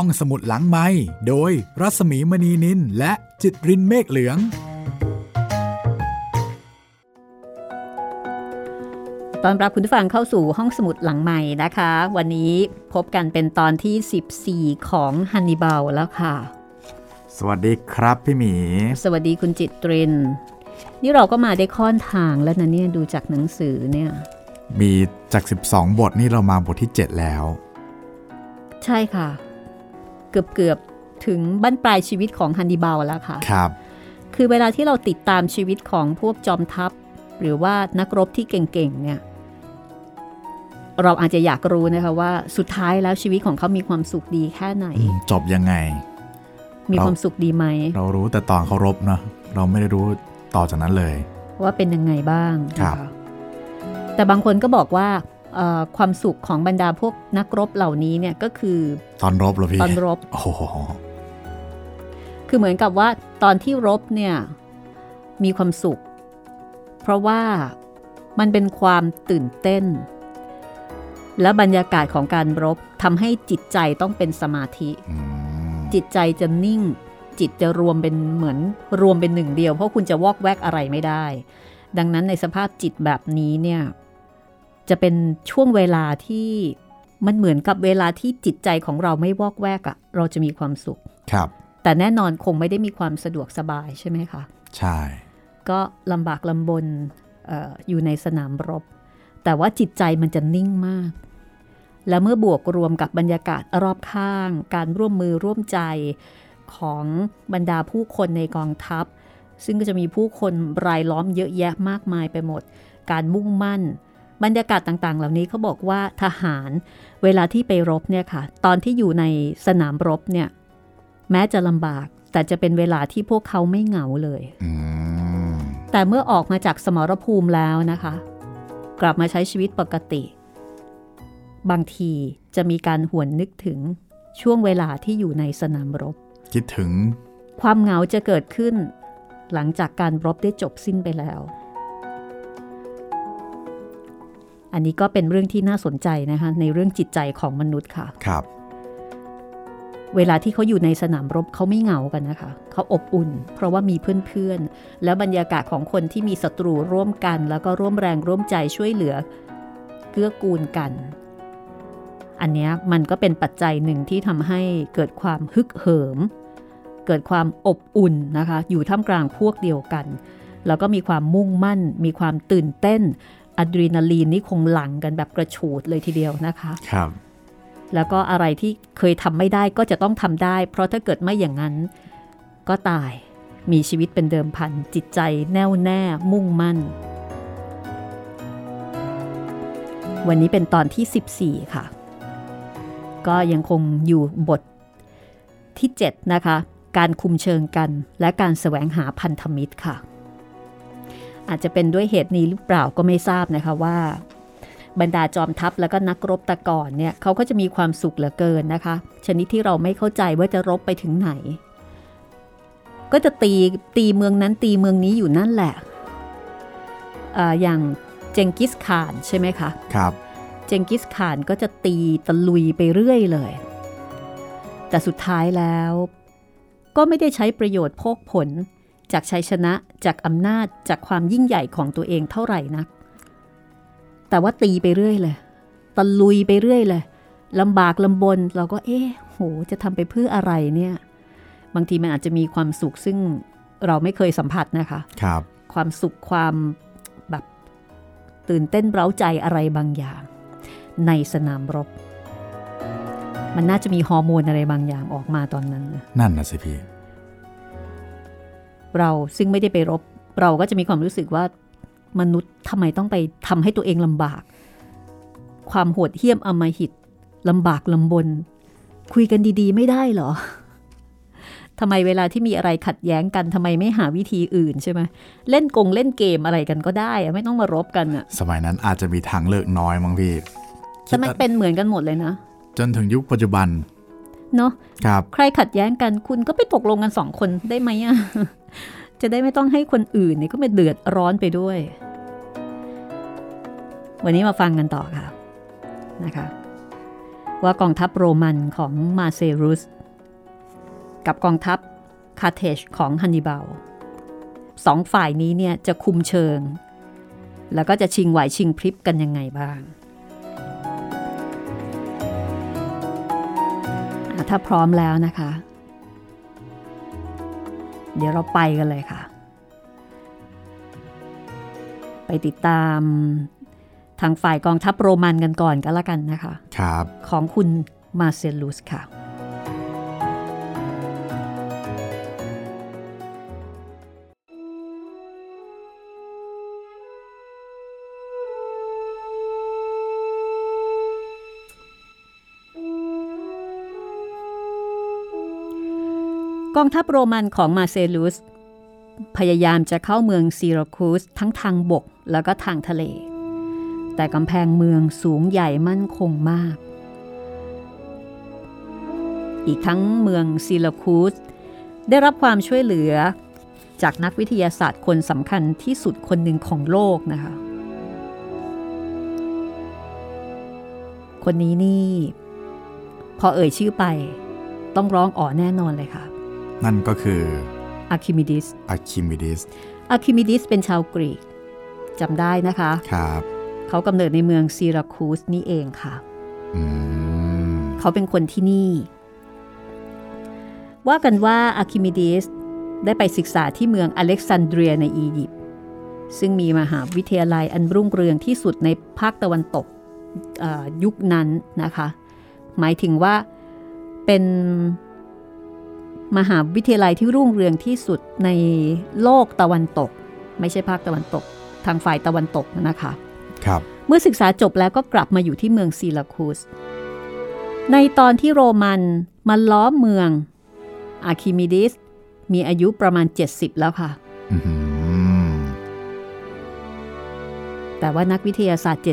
ห้องสมุดหลังไม้โดยรัสมีมณีนินและจิตรินเมฆเหลือง ตอนรับคุณผู้ฟังเข้าสู่ห้องสมุดหลังใหม่นะคะ วันนี้พบกันเป็นตอนที่ 14 ของฮันนิบาลแล้วค่ะ สวัสดีครับพี่หมี สวัสดีคุณจิตริน นี่เราก็มาได้ค่อนทางแล้วนะเนี่ยดูจากหนังสือเนี่ย มีจาก 12 บทนี่เรามาบทที่ 7 แล้วใช่ค่ะ เกือบเกือบถึงบั้นปลายชีวิตของฮันนิบาลแล้วค่ะครับ คือเวลาที่เราติดตามชีวิตของพวกจอมทัพ หรือว่านักรบที่เก่งๆเนี่ยเราอาจจะอยากรู้นะคะว่าสุดท้ายแล้วชีวิตของเขามีความสุขดีแค่ไหน จบยังไง มีเราความสุขดีไหม เรารู้แต่ตอนเขารบเนาะเราไม่ได้รู้ต่อจากนั้นเลย ว่าเป็นยังไงบ้างครับนะคะแต่บางคนก็บอกว่าเอ่อ ความสุขของบรรดาพวกนักรบเหล่านี้เนี่ยก็คือ ตอนรบเหรอพี่ตอนรบโอ้โหคือเหมือนกับว่าตอนที่รบเนี่ยมีความสุข เพราะว่ามันเป็นความตื่นเต้น และบรรยากาศของการรบทำให้จิตใจต้องเป็นสมาธิอืมจิตใจจะนิ่ง จิตจะรวมเป็นเหมือนรวมเป็นหนึ่งเดียว เพราะคุณจะวอกแวกอะไรไม่ได้ ดังนั้นในสภาพจิตแบบนี้เนี่ย จะเป็นช่วงเวลาที่มันเหมือนกับเวลาที่จิตใจของเราไม่วอกแวกอะเราจะมีความสุขครับ แต่แน่นอนคงไม่ได้มีความสะดวกสบายใช่ไหมคะใช่ ก็ลำบากลำบนเอออยู่ในสนามรบ แต่ว่าจิตใจมันจะนิ่งมาก และเมื่อบวกรวมกับบรรยากาศรอบข้าง การร่วมมือร่วมใจของบรรดาผู้คนในกองทัพ ซึ่งก็จะมีผู้คนรายล้อมเยอะแยะมากมายไปหมด การมุ่งมั่น บรรยากาศต่างๆ เหล่านี้เขาบอกว่าทหารเวลาที่ไปรบเนี่ยค่ะ ตอนที่อยู่ในสนามรบเนี่ย แม้จะลำบาก แต่จะเป็นเวลาที่พวกเขาไม่เหงาเลยอืมแต่เมื่อออกมาจากสมรภูมิแล้วนะคะ กลับมาใช้ชีวิตปกติ บางทีจะมีการหวนนึกถึงช่วงเวลาที่อยู่ในสนามรบ คิดถึง ความเหงาจะเกิดขึ้น หลังจากการรบได้จบสิ้นไปแล้ว อันนี้ก็เป็นเรื่องที่น่าสนใจนะคะในเรื่องจิตใจของมนุษย์ค่ะครับ เวลาที่เขาอยู่ในสนามรบเขาไม่เหงากันนะคะเขาอบอุ่น เพราะว่ามีเพื่อนๆ แล้วบรรยากาศของคนที่มีศัตรูร่วมกัน แล้วก็ร่วมแรงร่วมใจช่วยเหลือเกื้อกูลกัน อันเนี้ยมันก็เป็นปัจจัยหนึ่งที่ทำให้เกิดความฮึกเหิม เกิดความอบอุ่นนะคะ อยู่ท่ามกลางพวกเดียวกันแล้วก็มีความมุ่งมั่น มีความตื่นเต้น อะดรีนาลีนนี่คงหลั่งกันแบบกระฉูดเลยทีเดียวนะคะครับแล้วก็อะไรที่เคยทำไม่ได้ก็จะต้องทำได้ เพราะถ้าเกิดไม่อย่างนั้นก็ตายมีชีวิตเป็นเดิมพันจิตใจแน่วแน่มุ่งมั่น วันนี้เป็นตอนที่ 14 ค่ะ ก็ยังคงอยู่บทที่ 7 นะคะ การคุมเชิงกันและการแสวงหาพันธมิตรค่ะ อาจจะเป็นด้วยเหตุนี้หรือเปล่าก็ไม่ทราบนะคะว่า บรรดาจอมทัพแล้วก็นักรบตะก่อนเนี่ยเขาก็จะมีความสุขเหลือเกินนะคะ ชนิดที่เราไม่เข้าใจว่าจะรบไปถึงไหน ก็จะตีตีเมืองนั้นตีเมืองนี้อยู่นั่นแหละอาอย่างเจงกิสข่านใช่ไหมคะครับ เจงกิสข่านก็จะตีตะลุยไปเรื่อยเลย แต่สุดท้ายแล้ว ก็ไม่ได้ใช้ประโยชน์โพกผล จากชัยชนะจากอำนาจจากความยิ่งใหญ่ของตัวเองเท่าไหร่นัก แต่ว่าตีไปเรื่อยเลยตะลุยไปเรื่อยเลยลำบากลำบนเราก็เอ๊ะโหจะทำไปเพื่ออะไรเนี่ย บางทีมันอาจจะมีความสุขซึ่งเราไม่เคยสัมผัสนะคะครับ ความสุขความแบบตื่นเต้นเร้าใจอะไรบางอย่าง ในสนามรบ มันน่าจะมีฮอร์โมนอะไรบางอย่างออกมาตอนนั้นนะนั่นนะสิพี่ เราซึ่งไม่ได้ไปรบ เราก็จะมีความรู้สึกว่ามนุษย์ทำไมต้องไปทำให้ตัวเองลำบาก ความโหดเหี้ยมอำมหิตลำบากลำบน คุยกันดีๆ ไม่ได้เหรอทำไมเวลาที่มีอะไรขัดแย้งกันทำไมไม่หาวิธีอื่นใช่ไหมเล่นกงเล่นเกมอะไรกันก็ได้อะไม่ต้องมารบกันอะสมัยนั้นอาจจะมีทางเลือกน้อยมั้งพี่แต่มันเป็นเหมือนกันหมดเลยนะ จนถึงยุคปัจจุบัน เนาะครับใครขัดแย้งกันคุณก็ไปตกลงกันสองคนได้ไหมอะจะได้ไม่ต้องให้คนอื่นเนี่ยก็มาเดือดร้อนไปด้วย วันนี้มาฟังกันต่อค่ะนะคะว่ากองทัพโรมันของมาเซรุส กับกองทัพคาเทชของฮันนิบาลสองฝ่ายนี้เนี่ยจะคุมเชิง แล้วก็จะชิงไหวชิงพริบกันยังไงบ้าง ถ้าพร้อมแล้วนะคะ เดี๋ยวเราไปกันเลยค่ะ ไปติดตามทางฝ่ายกองทัพโรมันกันก่อนก็แล้วกันนะคะ ครับ ของคุณมาเซลุสค่ะ กองทัพโรมันของมาเซลุส พยายามจะเข้าเมืองซีราคูสทั้งทางบกแล้วก็ทางทะเล แต่กำแพงเมืองสูงใหญ่มั่นคงมาก อีกทั้งเมืองซีราคูสได้รับความช่วยเหลือจากนักวิทยาศาสตร์คนสำคัญที่สุดคนหนึ่งของโลกนะคะ คนนี้นี่ พอเอ่ยชื่อไป ต้องร้องอ๋อแน่นอนเลยค่ะ นั่นก็คืออะคิมิดิสอะคิมิดิสอะคิมิดิสเป็นชาวกรีกจำได้นะคะครับเขากำเนิดในเมืองซีราคูสนี่เองค่ะอืมเขาเป็นคนที่นี่ ว่ากันว่าอะคิมิดิสได้ไปศึกษาที่เมืองอเล็กซานเดรียในอียิปต์ซึ่งมีมหาวิทยาลัยอันรุ่งเรืองที่สุดในภาคตะวันตกเอ่อยุคนั้นนะคะ หมายถึงว่าเป็น มหาวิทยาลัยที่รุ่งเรืองที่สุดในโลกตะวันตก ไม่ใช่ภาคตะวันตก ทางฝ่ายตะวันตกนะคะครับเมื่อศึกษาจบแล้วก็กลับมาอยู่ที่เมืองซีลาคูส ในตอนที่โรมันมาล้อมเมืองอาคิมิดิสมีอายุประมาณ 70 แล้วค่ะอืมแต่ว่านักวิทยาศาสตร์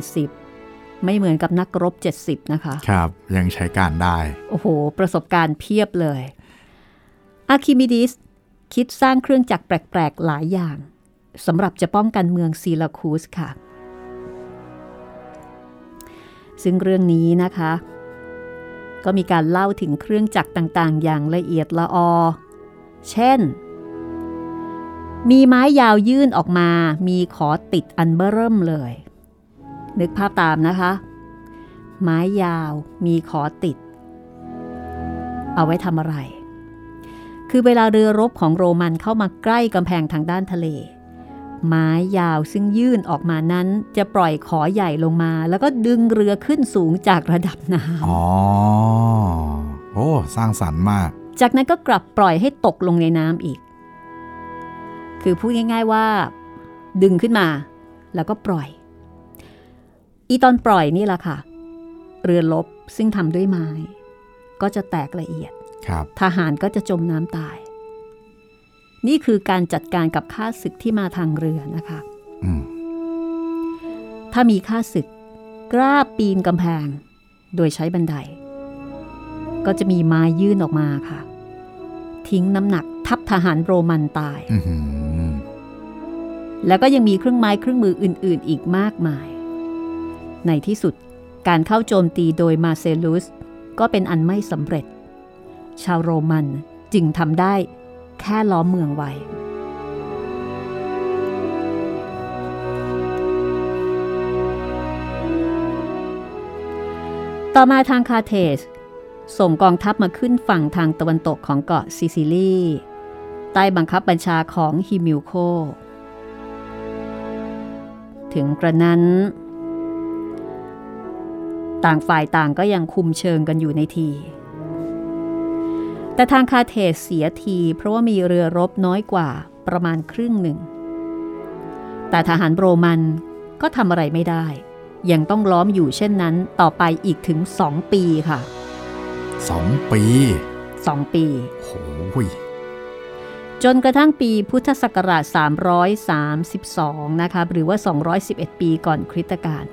70 ไม่เหมือนกับนักรบ 70 นะคะ ครับ ยังใช้การได้ โอ้โห ประสบการณ์เพียบเลย อาคิมิดิสคิดสร้างเครื่องจักรแปลก ๆ หลายอย่างสำหรับจะป้องกันเมืองซีลาคูสค่ะ ซึ่งเรื่องนี้นะคะ ก็มีการเล่าถึงเครื่องจักรต่างๆ อย่างละเอียดละออ เช่น มีไม้ยาวยื่นออกมา มีขอติดอันเบอร์เริ่มเลย นึกภาพตามนะคะ ไม้ยาวมีขอติด เอาไว้ทำอะไร คือเวลาเรือรบของโรมันเข้ามาใกล้กำแพงทางด้านทะเล ไม้ยาวซึ่งยื่นออกมานั้นจะปล่อยขอใหญ่ลงมา แล้วก็ดึงเรือขึ้นสูงจากระดับน้อ๋อโอ้สร้างสรรค์มากำจากนั้นก็กลับปล่อยให้ตกลงในน้ำอีก คือพูดง่าย ๆว่า ดึงขึ้นมา แล้วก็ปล่อย อีตอนปล่อยนี่แหละค่ะ เรือลบซึ่งทำด้วยไม้ ก็จะแตกละเอียดครับ ทหารก็จะจมน้ำตาย นี่คือการจัดการกับข้าศึกที่มาทางเรือนะคะอืมถ้ามีข้าศึก กล้าปีนกำแพง โดยใช้บันได ก็จะมีไม้ยื่นออกมาค่ะ ทิ้งน้ำหนักทับทหารโรมันตายอือหือแล้วก็ยังมีเครื่องไม้เครื่องมืออื่น ๆ อีกมากมาย ในที่สุดการเข้าโจมตีโดยมาเซลุสก็เป็นอันไม่สำเร็จ ชาวโรมันจึงทำได้แค่ล้อมเมืองไว้ ต่อมาทางคาเทสส่งกองทัพมาขึ้นฝั่งทางตะวันตกของเกาะซิซิลีใต้บังคับบัญชาของฮิมิลโค ถึงกระนั้น ต่างฝ่ายต่างก็ยังคุมเชิงกันอยู่ในที แต่ทางคาเทสเสียที เพราะว่ามีเรือรบน้อยกว่าประมาณครึ่งหนึ่ง แต่ทหารโรมันก็ทำอะไรไม่ได้ ยังต้องล้อมอยู่เช่นนั้นต่อไปอีกถึงสองปีค่ะสองปีสองปีโอ้ยจนกระทั่งปีพุทธศักราช 332 นะคะหรือว่า 211 ปีก่อนคริสตกาล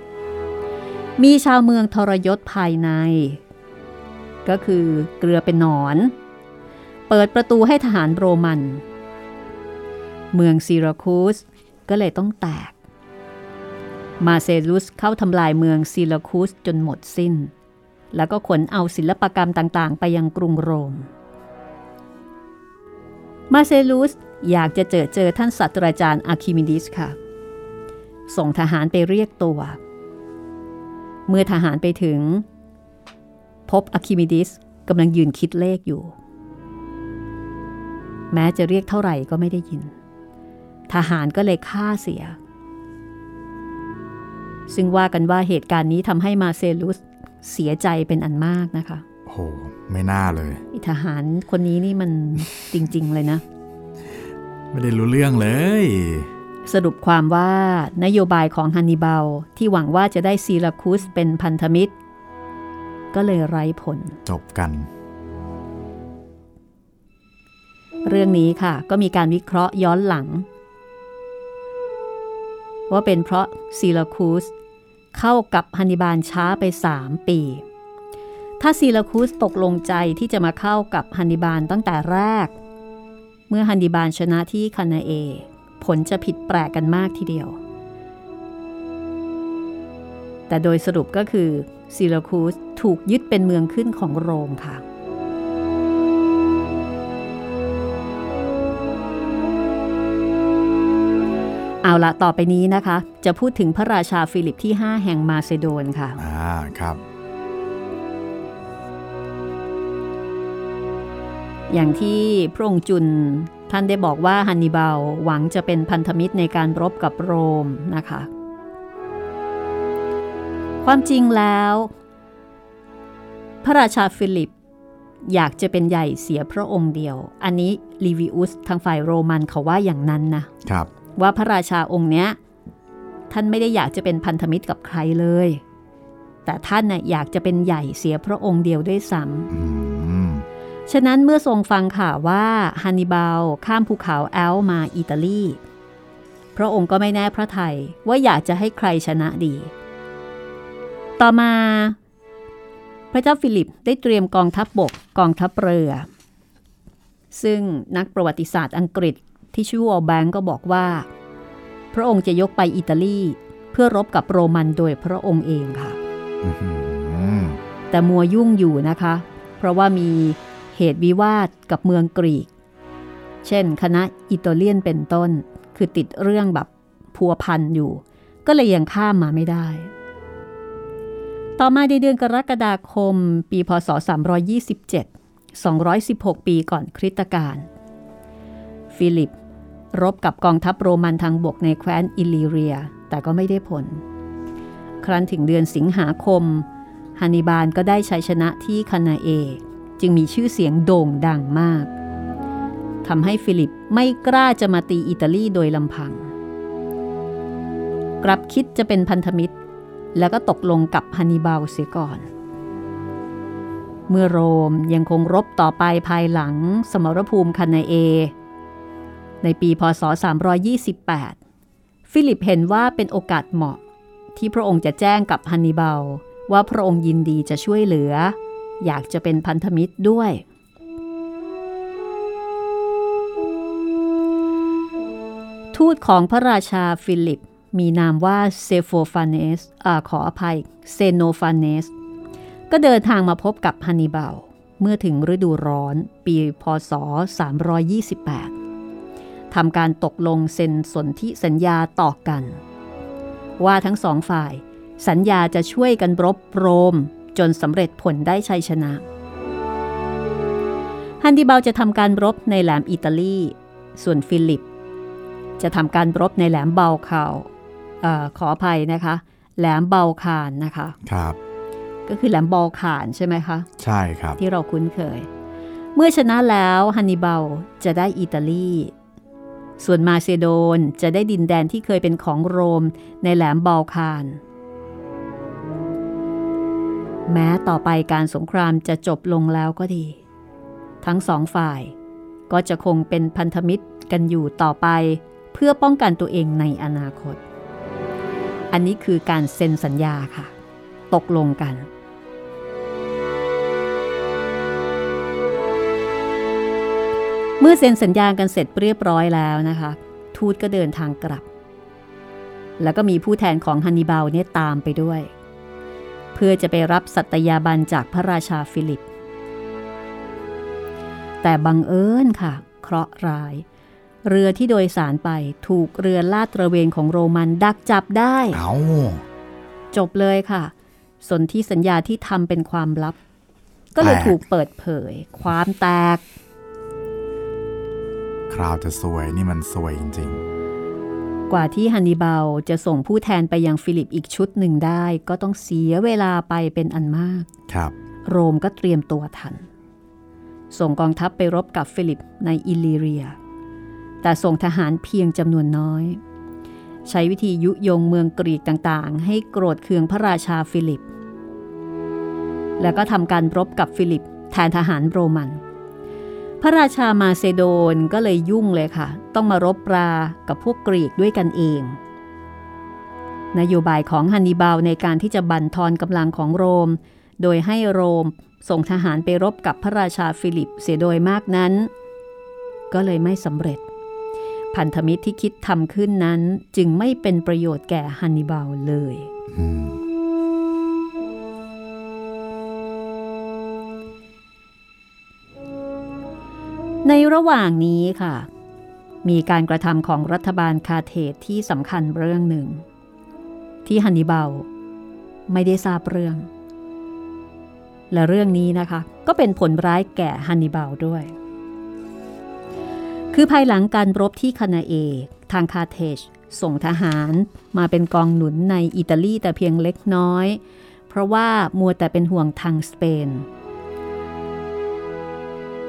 มีชาวเมืองทรยศภายใน ก็คือเกลือเป็นหนอน เปิดประตูให้ทหารโรมัน เมืองซีราคูสก็เลยต้องแตก มาเซลุสเข้าทำลายเมืองซีราคูสจนหมดสิ้น แล้วก็ขนเอาศิลปกรรมต่างๆ ไปยังกรุงโรม มาเซลูสอยากจะเจอเจอท่านศาสตราจารย์อะคิมิดิสค่ะ ส่งทหารไปเรียกตัว เมื่อทหารไปถึง พบอะคิมิดิสกำลังยืนคิดเลขอยู่ แม้จะเรียกเท่าไหร่ก็ไม่ได้ยิน ทหารก็เลยฆ่าเสีย ซึ่งว่ากันว่าเหตุการณ์นี้ทำให้มาเซลุสเสียใจเป็นอันมากนะคะโอ้โห ไม่น่าเลยทหารคนนี้นี่มันจริง ๆ เลยนะ ไม่ได้รู้เรื่องเลย สรุปความว่านโยบายของฮันนิบาลที่หวังว่าจะได้ซีราคุสเป็นพันธมิตร ก็เลยไร้ผล จบกัน เรื่องนี้ค่ะ ก็มีการวิเคราะห์ย้อนหลัง ว่าเป็นเพราะซีราคูสเข้ากับฮันนิบาลช้าไป 3 ปี ถ้าซีราคูสตกลงใจที่จะมาเข้ากับฮันนิบาลตั้งแต่แรก เมื่อฮันนิบาลชนะที่คานาเอ ผลจะผิดแปลกกันมากทีเดียว แต่โดยสรุปก็คือซีราคูสถูกยึดเป็นเมืองขึ้นของโรมค่ะ เอาละต่อไปนี้นะคะ จะพูดถึงพระราชาฟิลิปที่ 5 แห่งมาเซโดนค่ะ อ่า ครับ อย่างที่พระองค์จุนท่านได้บอกว่าฮันนิบาลหวังจะเป็นพันธมิตรในการรบกับโรมนะคะ ความจริงแล้ว พระราชาฟิลิปอยากจะเป็นใหญ่เสียพระองค์เดียว อันนี้ลีวิอุสทางฝ่ายโรมันเขาว่าอย่างนั้นนะครับ ว่าพระราชาองค์เนี้ยท่านไม่ได้อยากจะเป็นพันธมิตรกับใครเลย แต่ท่านน่ะอยากจะเป็นใหญ่เสียพระองค์เดียวด้วยซ้ำอืมฉะนั้นเมื่อทรงฟังข่าวว่าฮันนิบาลข้ามภูเขาแอลป์มาอิตาลี พระองค์ก็ไม่แน่พระทัยว่าอยากจะให้ใครชนะดี ต่อมาพระเจ้าฟิลิปได้เตรียมกองทัพบบกกองทัพเรือ ซึ่งนักประวัติศาสตร์อังกฤษ ที่ชื่อวอลแบงก์ก็บอกว่า พระองค์จะยกไปอิตาลีเพื่อรบกับโรมันโดยพระองค์เองค่ะอื้อหือแต่มัวยุ่งอยู่นะคะ เพราะว่ามีเหตุวิวาทกับเมืองกรีก เช่น คณะอิตาเลียนเป็นต้น คือติดเรื่องแบบพัวพันอยู่ ก็เลยยังข้ามมาไม่ได้ ต่อมาในเดือนกรกฎาคม ปีพศ 327 216 ปีก่อนคริสตกาลฟิลิป รบกับกองทัพโรมันทางบกในแคว้นอิลิเรีย แต่ก็ไม่ได้ผล ครั้นถึงเดือนสิงหาคมฮันนิบาลก็ได้ชัยชนะที่คานาเอ จึงมีชื่อเสียงโด่งดังมากทำให้ฟิลิปไม่กล้าจะมาตีอิตาลีโดยลำพัง กลับคิดจะเป็นพันธมิตร แล้วก็ตกลงกับฮันนิบาลเสียก่อน เมื่อโรมยังคงรบต่อไปภายหลัง สมรภูมิคานาเอ ในปีพศ 328 ฟิลิปเห็นว่าเป็นโอกาสเหมาะ ที่พระองค์จะแจ้งกับฮันนิบาลว่าพระองค์ยินดีจะช่วยเหลือ อยากจะเป็นพันธมิตรด้วย ทูตของพระราชาฟิลิปมีนามว่าเซโฟฟานเนสอขออภัยเซโนฟานเนส ก็เดินทางมาพบกับฮันนิบาลเมื่อถึงฤดูร้อนปีพศ 328 ทำการตกลงเซ็นสนธิสัญญาต่อกัน ว่าทั้งสองฝ่ายสัญญาจะช่วยกันรบโรมจนสำเร็จผลได้ชัยชนะ ฮันดิบาลจะทำการรบในแหลมอิตาลี ส่วนฟิลิป จะทำการรบในแหลมเบาคาวเออขออภัยนะคะ แหลมเบาคานนะคะครับก็คือแหลมบอลข่านใช่ไหมคะ ใช่ครับที่เราคุ้นเคย เมื่อชนะแล้วฮันนิบาลจะได้อิตาลี ส่วนมาเซโดนจะได้ดินแดนที่เคยเป็นของโรมในแหลมบอลคาน แม้ต่อไปการสงครามจะจบลงแล้วก็ดี ทั้งสองฝ่ายก็จะคงเป็นพันธมิตรกันอยู่ต่อไป เพื่อป้องกันตัวเองในอนาคต อันนี้คือการเซ็นสัญญาค่ะ ตกลงกัน เมื่อเซ็นสัญญากันเสร็จเรียบร้อยแล้วนะคะ ทูตก็เดินทางกลับ แล้วก็มีผู้แทนของฮันนิบาลเนี่ยตามไปด้วย เพื่อจะไปรับสัตยาบันจากพระราชาฟิลิป แต่บังเอิญค่ะ เคราะห์ร้าย เรือที่โดยสารไปถูกเรือลาดตระเวนของโรมันดักจับได้ เอาจบเลยค่ะ สนที่สัญญาที่ทำเป็นความลับ ก็เลยถูกเปิดเผย ความแตก คราวจะสวยนี่มันสวยจริงกว่าที่ฮันนิบาลจะส่งผู้แทนไปยังฟิลิปอีกชุดหนึ่งได้ ก็ต้องเสียเวลาไปเป็นอันมากๆครับ โรมก็เตรียมตัวทัน ส่งกองทัพไปรบกับฟิลิปในอิลิเรีย แต่ส่งทหารเพียงจำนวนน้อย ใช้วิธียุยงเมืองกรีกต่างๆ ให้โกรธเคืองพระราชาฟิลิป แล้วก็ทำการรบกับฟิลิปแทนทหารโรมัน พระราชามาเซโดนก็เลยยุ่งเลยค่ะ ต้องมารบรากับพวกกรีกด้วยกันเอง นโยบายของฮันนิบาลในการที่จะบั่นทอนกำลังของโรม โดยให้โรมส่งทหารไปรบกับพระราชาฟิลิปเสียโดยมากนั้น ก็เลยไม่สำเร็จ พันธมิตรที่คิดทำขึ้นนั้นจึงไม่เป็นประโยชน์แก่ฮันนิบาลเลยอื ในระหว่างนี้ค่ะ มีการกระทำของรัฐบาลคาร์เธจที่สำคัญเรื่องหนึ่ง ที่ฮันนิบาลไม่ได้ทราบเรื่อง และเรื่องนี้นะคะ ก็เป็นผลร้ายแก่ฮันนิบาลด้วย คือภายหลังการรบที่คานาเอ ทางคาเทจส่งทหารมาเป็นกองหนุนในอิตาลีแต่เพียงเล็กน้อย เพราะว่ามัวแต่เป็นห่วงทางสเปน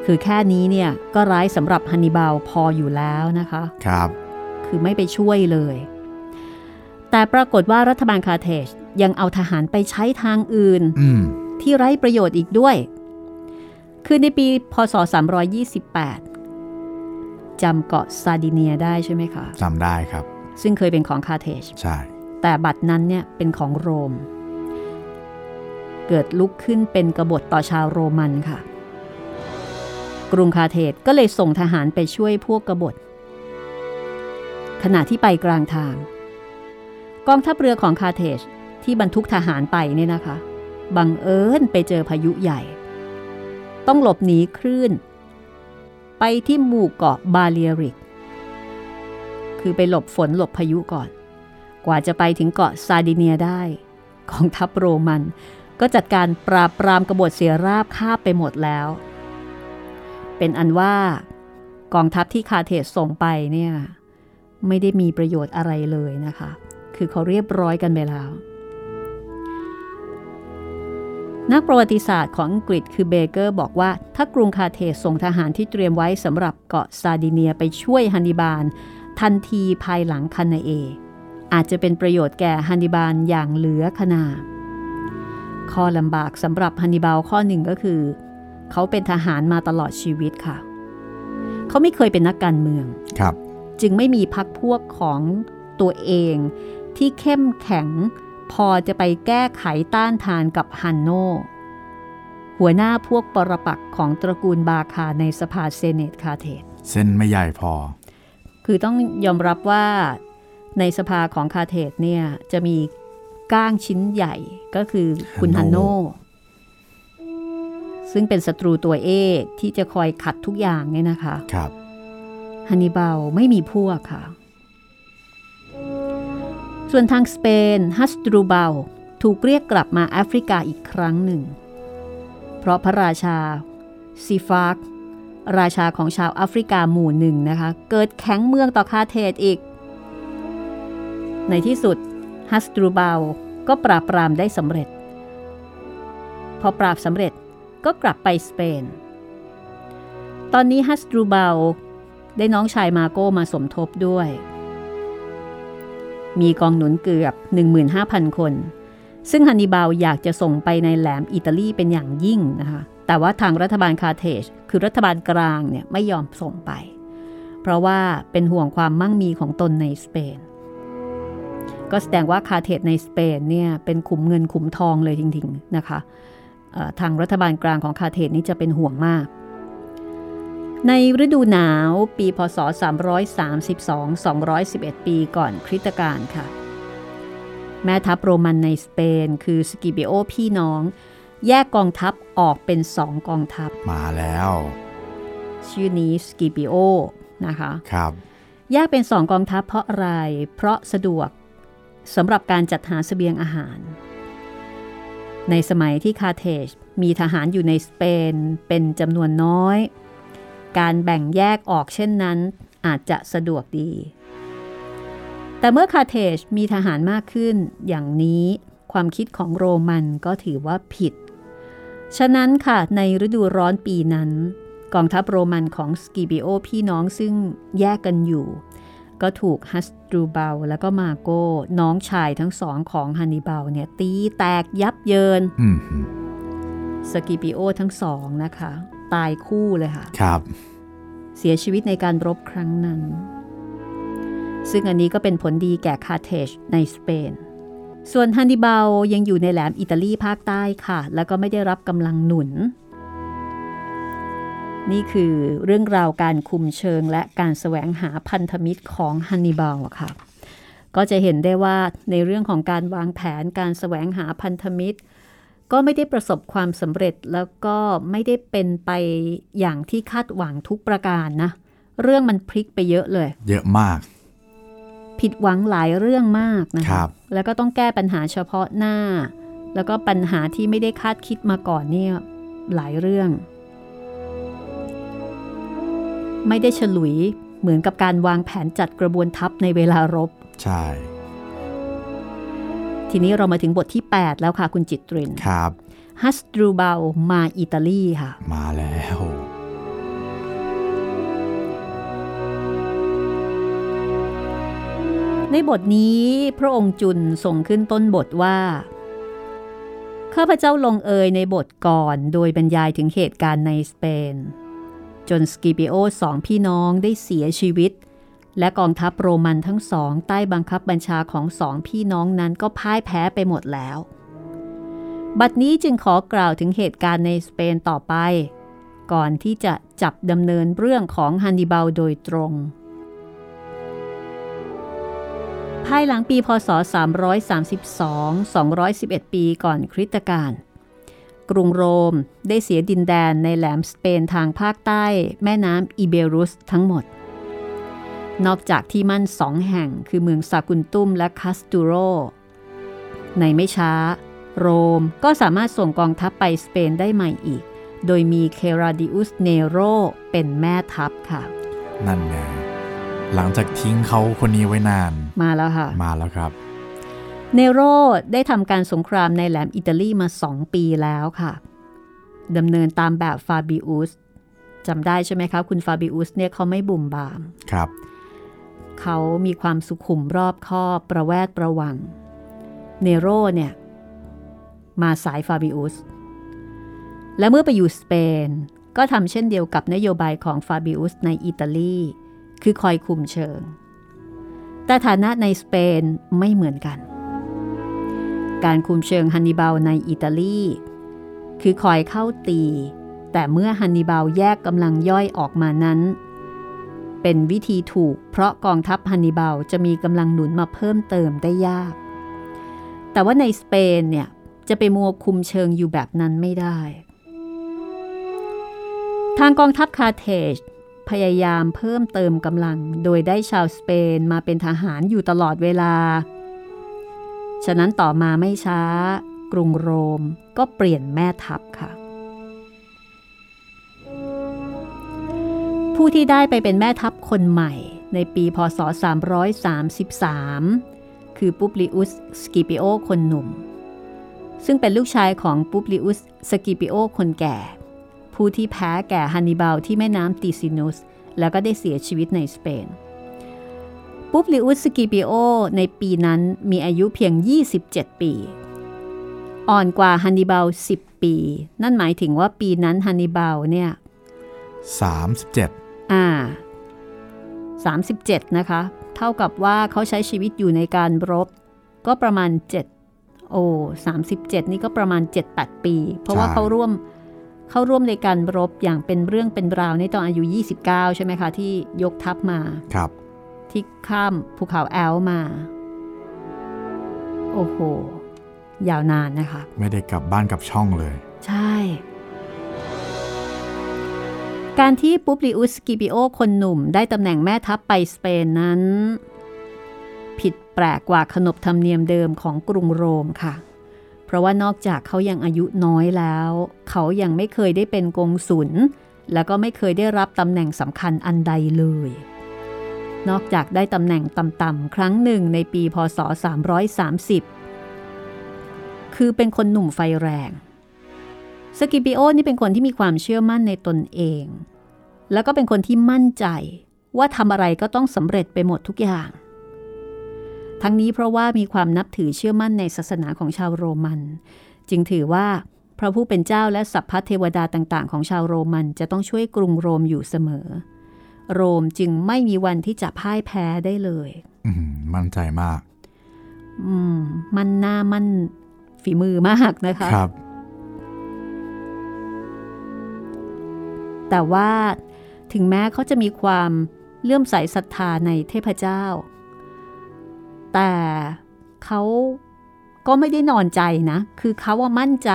คือแค่นี้เนี่ยก็ร้ายสำหรับฮันนิบาลพออยู่แล้วนะคะครับ คือไม่ไปช่วยเลย แต่ปรากฏว่ารัฐบาลคาร์เธจยังเอาทหารไปใช้ทางอื่นอืมที่ไร้ประโยชน์อีกด้วย คือในปีพศ 328จำเกาะซาร์ดิเนียได้ใช่ไหมคะจำได้ครับ ซึ่งเคยเป็นของคาร์เธจใช่ แต่บัดนั้นเนี่ยเป็นของโรม เกิดลุกขึ้นเป็นกบฏต่อชาวโรมันค่ะ กรุงคาเทจก็เลยส่งทหารไปช่วยพวกกบฏ ขณะที่ไปกลางทาง กองทัพเรือของคาเทจที่บรรทุกทหารไปเนี่ยนะคะ บังเอิญไปเจอพายุใหญ่ ต้องหลบหนีคลื่น ไปที่หมู่เกาะบาเลียริก คือไปหลบฝนหลบพายุก่อน กว่าจะไปถึงเกาะซาดิเนียได้ กองทัพโรมัน ก็จัดการปราบปรามกบฏเสียราบคาบไปหมดแล้ว เป็นอันว่ากองทัพที่คาเทสส่งไปเนี่ยไม่ได้มีประโยชน์อะไรเลยนะคะ คือเขาเรียบร้อยกันไปแล้ว นักประวัติศาสตร์ของอังกฤษคือเบเกอร์บอกว่า ถ้ากรุงคาเทสส่งทหารที่เตรียมไว้สำหรับเกาะซาดิเนียไปช่วยฮันนิบาล ทันทีภายหลังคานาเอ อาจจะเป็นประโยชน์แก่ฮันนิบาลอย่างเหลือคณนาข้อลำบากสำหรับฮันนิบาลข้อหนึ่งก็คือ เขาเป็นทหารมาตลอดชีวิตค่ะ เขาไม่เคยเป็นนักการเมืองครับ จึงไม่มีพรรคพวกของตัวเองที่เข้มแข็ง พอจะไปแก้ไขต้านทานกับฮันโน หัวหน้าพวกปรปักษ์ของตระกูลบาคาในสภาเซเนตคาร์เธจเส้นไม่ใหญ่พอ คือต้องยอมรับว่าในสภาของคาเทสเนี่ยจะมีก้างชิ้นใหญ่ก็คือคุณฮันโน ซึ่งเป็นศัตรูตัวเอกที่จะคอยขัดทุกอย่างเนี่ยนะคะครับฮันนิบาลไม่มีพวกค่ะ ส่วนทางสเปนฮัสตรูบาลถูกเรียกกลับมาแอฟริกาอีกครั้งหนึ่ง เพราะพระราชาซีฟากราชาของชาวแอฟริกาหมู่หนึ่งนะคะ เกิดแข็งเมืองต่อคาร์เธจอีก ในที่สุดฮัสตรูเบลก็ปราบปรามได้สำเร็จ พอปราบสำเร็จ ก็กลับไปสเปน ตอนนี้ฮัสตรูเบลได้น้องชายมาโก้มาสมทบด้วย มีกองหนุนเกือบ 15,000 คน ซึ่งฮันนิบาลอยากจะส่งไปในแหลมอิตาลีเป็นอย่างยิ่งนะคะแต่ว่าทางรัฐบาลคาเทจคือรัฐบาลกลางเนี่ยไม่ยอมส่งไป เพราะว่าเป็นห่วงความมั่งมีของตนในสเปน ก็แสดงว่าคาเทจในสเปนเนี่ยเป็นขุมเงินขุมทองเลยจริงๆนะคะเทางรัฐบาลกลางของคาเทจนี่จะเป็นห่วงมาก ในฤดูหนาวปีพศ 332 211 ปีก่อนคริสตกาลค่ะ แม่ทัพโรมันในสเปน คือสกิปิโอพี่น้อง แยกกองทัพออกเป็นสองกองทัพ มาแล้ว ชื่อนี้สกิปิโอนะคะครับแยกเป็นสองกองทัพเพราะอะไร เพราะสะดวกสำหรับการจัดหาเสบียงอาหาร ในสมัยที่คาร์เธจมีทหารอยู่ในสเปนเป็นจำนวนน้อย การแบ่งแยกออกเช่นนั้นอาจจะสะดวกดี แต่เมื่อคาเทจมีทหารมากขึ้น อย่างนี้ความคิดของโรมันก็ถือว่าผิด ฉะนั้นค่ะในฤดูร้อนปีนั้น กองทัพโรมันของสกิบิโอพี่น้องซึ่งแยกกันอยู่ ก็ถูกฮัสตรูเบลแล้วก็มาโกน้องชายทั้งสองของฮันนิบาลเนี่ยตีแตกยับเยินอืมสกิปิโอทั้งสองนะคะ ตายคู่เลยค่ะ ครับ เสียชีวิตในการรบครั้งนั้น ซึ่งอันนี้ก็เป็นผลดีแก่คาร์เธจในสเปน ส่วนฮันนิบาลยังอยู่ในแหลมอิตาลีภาคใต้ค่ะ แล้วก็ไม่ได้รับกำลังหนุน นี่คือเรื่องราวการคุมเชิงและการแสวงหาพันธมิตรของฮันนิบาลค่ะ ก็จะเห็นได้ว่าในเรื่องของการวางแผนการแสวงหาพันธมิตร ก็ไม่ได้ประสบความสำเร็จแล้วก็ไม่ได้เป็นไปอย่างที่คาดหวังทุกประการนะ เรื่องมันพลิกไปเยอะเลย เยอะมาก ผิดหวังหลายเรื่องมากนะครัคะบแล้วก็ต้องแก้ปัญหาเฉพาะหน้า แล้วก็ปัญหาที่ไม่ได้คาดคิดมาก่อนเนี่ยหลายเรื่อง ไม่ได้ฉลุยเหมือนกับการวางแผนจัดกระบวนทัพในเวลารบ ใช่ ทีนี้เรามาถึงบทที่ 8 แล้วค่ะคุณจิตริน ครับฮัสตรูเบลมาอิตาลีค่ะ มาแล้วในบทนี้พระองค์จุนส่งขึ้นต้นบทว่า ข้าพเจ้าลงเอยในบทก่อนโดยบรรยายถึงเหตุการณ์ในสเปน จนสกิปิโอสองพี่น้องได้เสียชีวิต และกองทัพโรมันทั้งสองใต้บังคับบัญชาของสองพี่น้องนั้นก็พ่ายแพ้ไปหมดแล้ว บัดนี้จึงขอกล่าวถึงเหตุการณ์ในสเปนต่อไป ก่อนที่จะจับดำเนินเรื่องของฮันนิบาลโดยตรง ภายหลังปีพศ 332 211 ปีก่อนคริสตกาล กรุงโรม ได้เสียดินแดนในแหลมสเปนทางภาคใต้ แม่น้ำอิเบรุสทั้งหมด นอกจากที่มั่นสองแห่งคือเมืองซากุนตุมและคาสตูโร ในไม่ช้า โรมก็สามารถส่งกองทัพไปสเปนได้ใหม่อีก โดยมีเคราดิอุสเนโรเป็นแม่ทัพค่ะ นั่นไงหลังจากทิ้งเขาคนนี้ไว้นาน มาแล้วค่ะ มาแล้วครับ เนโรได้ทำการสงครามในแหลมอิตาลีมาสองปีแล้วค่ะดำเนินตามแบบฟาบิอุสจำได้ใช่ไหมคะคุณฟาบิอุสเนี่ยเขาไม่บุ่มบามครับ เขามีความสุขุมรอบคอบประแวดประวัง เนโรเนี่ยมาสายฟาบิอุสและเมื่อไปอยู่สเปน ก็ทำเช่นเดียวกับนโยบายของฟาบิอุสในอิตาลี คือคอยคุมเชิง แต่ฐานะในสเปนไม่เหมือนกัน การคุมเชิงฮันนิบาลในอิตาลี คือคอยเข้าตี แต่เมื่อฮันนิบาลแยกกำลังย่อยออกมานั้น เป็นวิธีถูกเพราะกองทัพฮันนิบาลจะมีกำลังหนุนมาเพิ่มเติมได้ยาก แต่ว่าในสเปนเนี่ยจะไปมัวคุมเชิงอยู่แบบนั้นไม่ได้ ทางกองทัพคาเทจพยายามเพิ่มเติมกำลัง โดยได้ชาวสเปนมาเป็นทหารอยู่ตลอดเวลา ฉะนั้นต่อมาไม่ช้ากรุงโรมก็เปลี่ยนแม่ทัพค่ะ ผู้ที่ได้ไปเป็นแม่ทัพคนใหม่ในปีพศ 333 คือปุบลิอุสสกิปิโอคนหนุ่ม ซึ่งเป็นลูกชายของปุบลิอุสสกิปิโอคนแก่ ผู้ที่แพ้แก่ฮันนิบาลที่แม่น้ำติซินุส แล้วก็ได้เสียชีวิตในสเปน ปุบลิอุสสกิปิโอในปีนั้นมีอายุเพียง 27 ปี อ่อนกว่าฮันนิบาล 10 ปี นั่นหมายถึงว่าปีนั้นฮันนิบาลเนี่ย 37 อ่า 37 นะคะ เท่ากับว่าเขาใช้ชีวิตอยู่ในการรบ ก็ประมาณ 7 โอ้37 นี่ก็ประมาณ 7-8 ปี เพราะว่าใช่เขาร่วมเขาร่วมในการรบอย่างเป็นเรื่องเป็นราวในตอนอายุ 29 ใช่ไหมคะ ที่ยกทัพมา ครับ ที่ข้ามภูเขาแอลป์มา โอ้โห ยาวนานนะคะ ไม่ได้กลับบ้านกลับช่องเลย ใช่ การที่ปุบลิอุสสกิปิโอคนหนุ่มได้ตำแหน่งแม่ทัพไปสเปนนั้น ผิดแปลกกว่าขนบธรรมเนียมเดิมของกรุงโรมค่ะ เพราะว่านอกจากเขายังอายุน้อยแล้ว เขายังไม่เคยได้เป็นกงสุลแล้วก็ไม่เคยได้รับตำแหน่งสำคัญอันใดเลย นอกจากได้ตำแหน่งต่ำๆครั้งหนึ่งในปีพศ 330 คือเป็นคนหนุ่มไฟแรง สกิปิโอนี่เป็นคนที่มีความเชื่อมั่นในตนเอง แล้วก็เป็นคนที่มั่นใจว่าทำอะไรก็ต้องสำเร็จไปหมดทุกอย่าง ทั้งนี้เพราะว่ามีความนับถือเชื่อมั่นในศาสนาของชาวโรมัน จึงถือว่าพระผู้เป็นเจ้าและสัพพะเทวดาต่าง ๆ ของชาวโรมันจะต้องช่วยกรุงโรมอยู่เสมอ โรมจึงไม่มีวันที่จะพ่ายแพ้ได้เลยอืมมั่นใจมาก อืม มันหน้ามันฝีมือมากนะคะครับ แต่ว่าถึงแม้เขาจะมีความเลื่อมใสศรัทธาในเทพเจ้า แต่เขาก็ไม่ได้นอนใจนะ คือเขาว่ามั่นใจ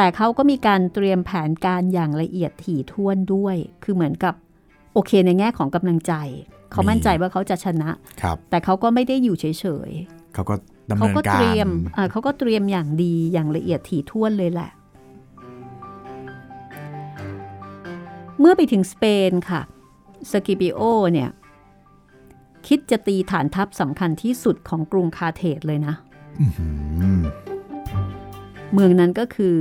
แต่เขาก็มีการเตรียมแผนการอย่างละเอียดถี่ถ้วนด้วย คือเหมือนกับโอเคในแง่ของกำลังใจ เขามั่นใจว่าเขาจะชนะครับแต่เขาก็ไม่ได้อยู่เฉยเขาก็ดำๆเขาเนินก็กาเตรรียมเอ่อเขาก็เตรียมอย่างดีอย่างละเอียดถี่ถ้วนเลยแหละ เมื่อไปถึงสเปนค่ะสกิปิโอเนี่ยคิดจะตีฐานทัพสำคัญที่สุดของกรุงคาร์เธจเลยนะอืมเมืองนั้นก็คือ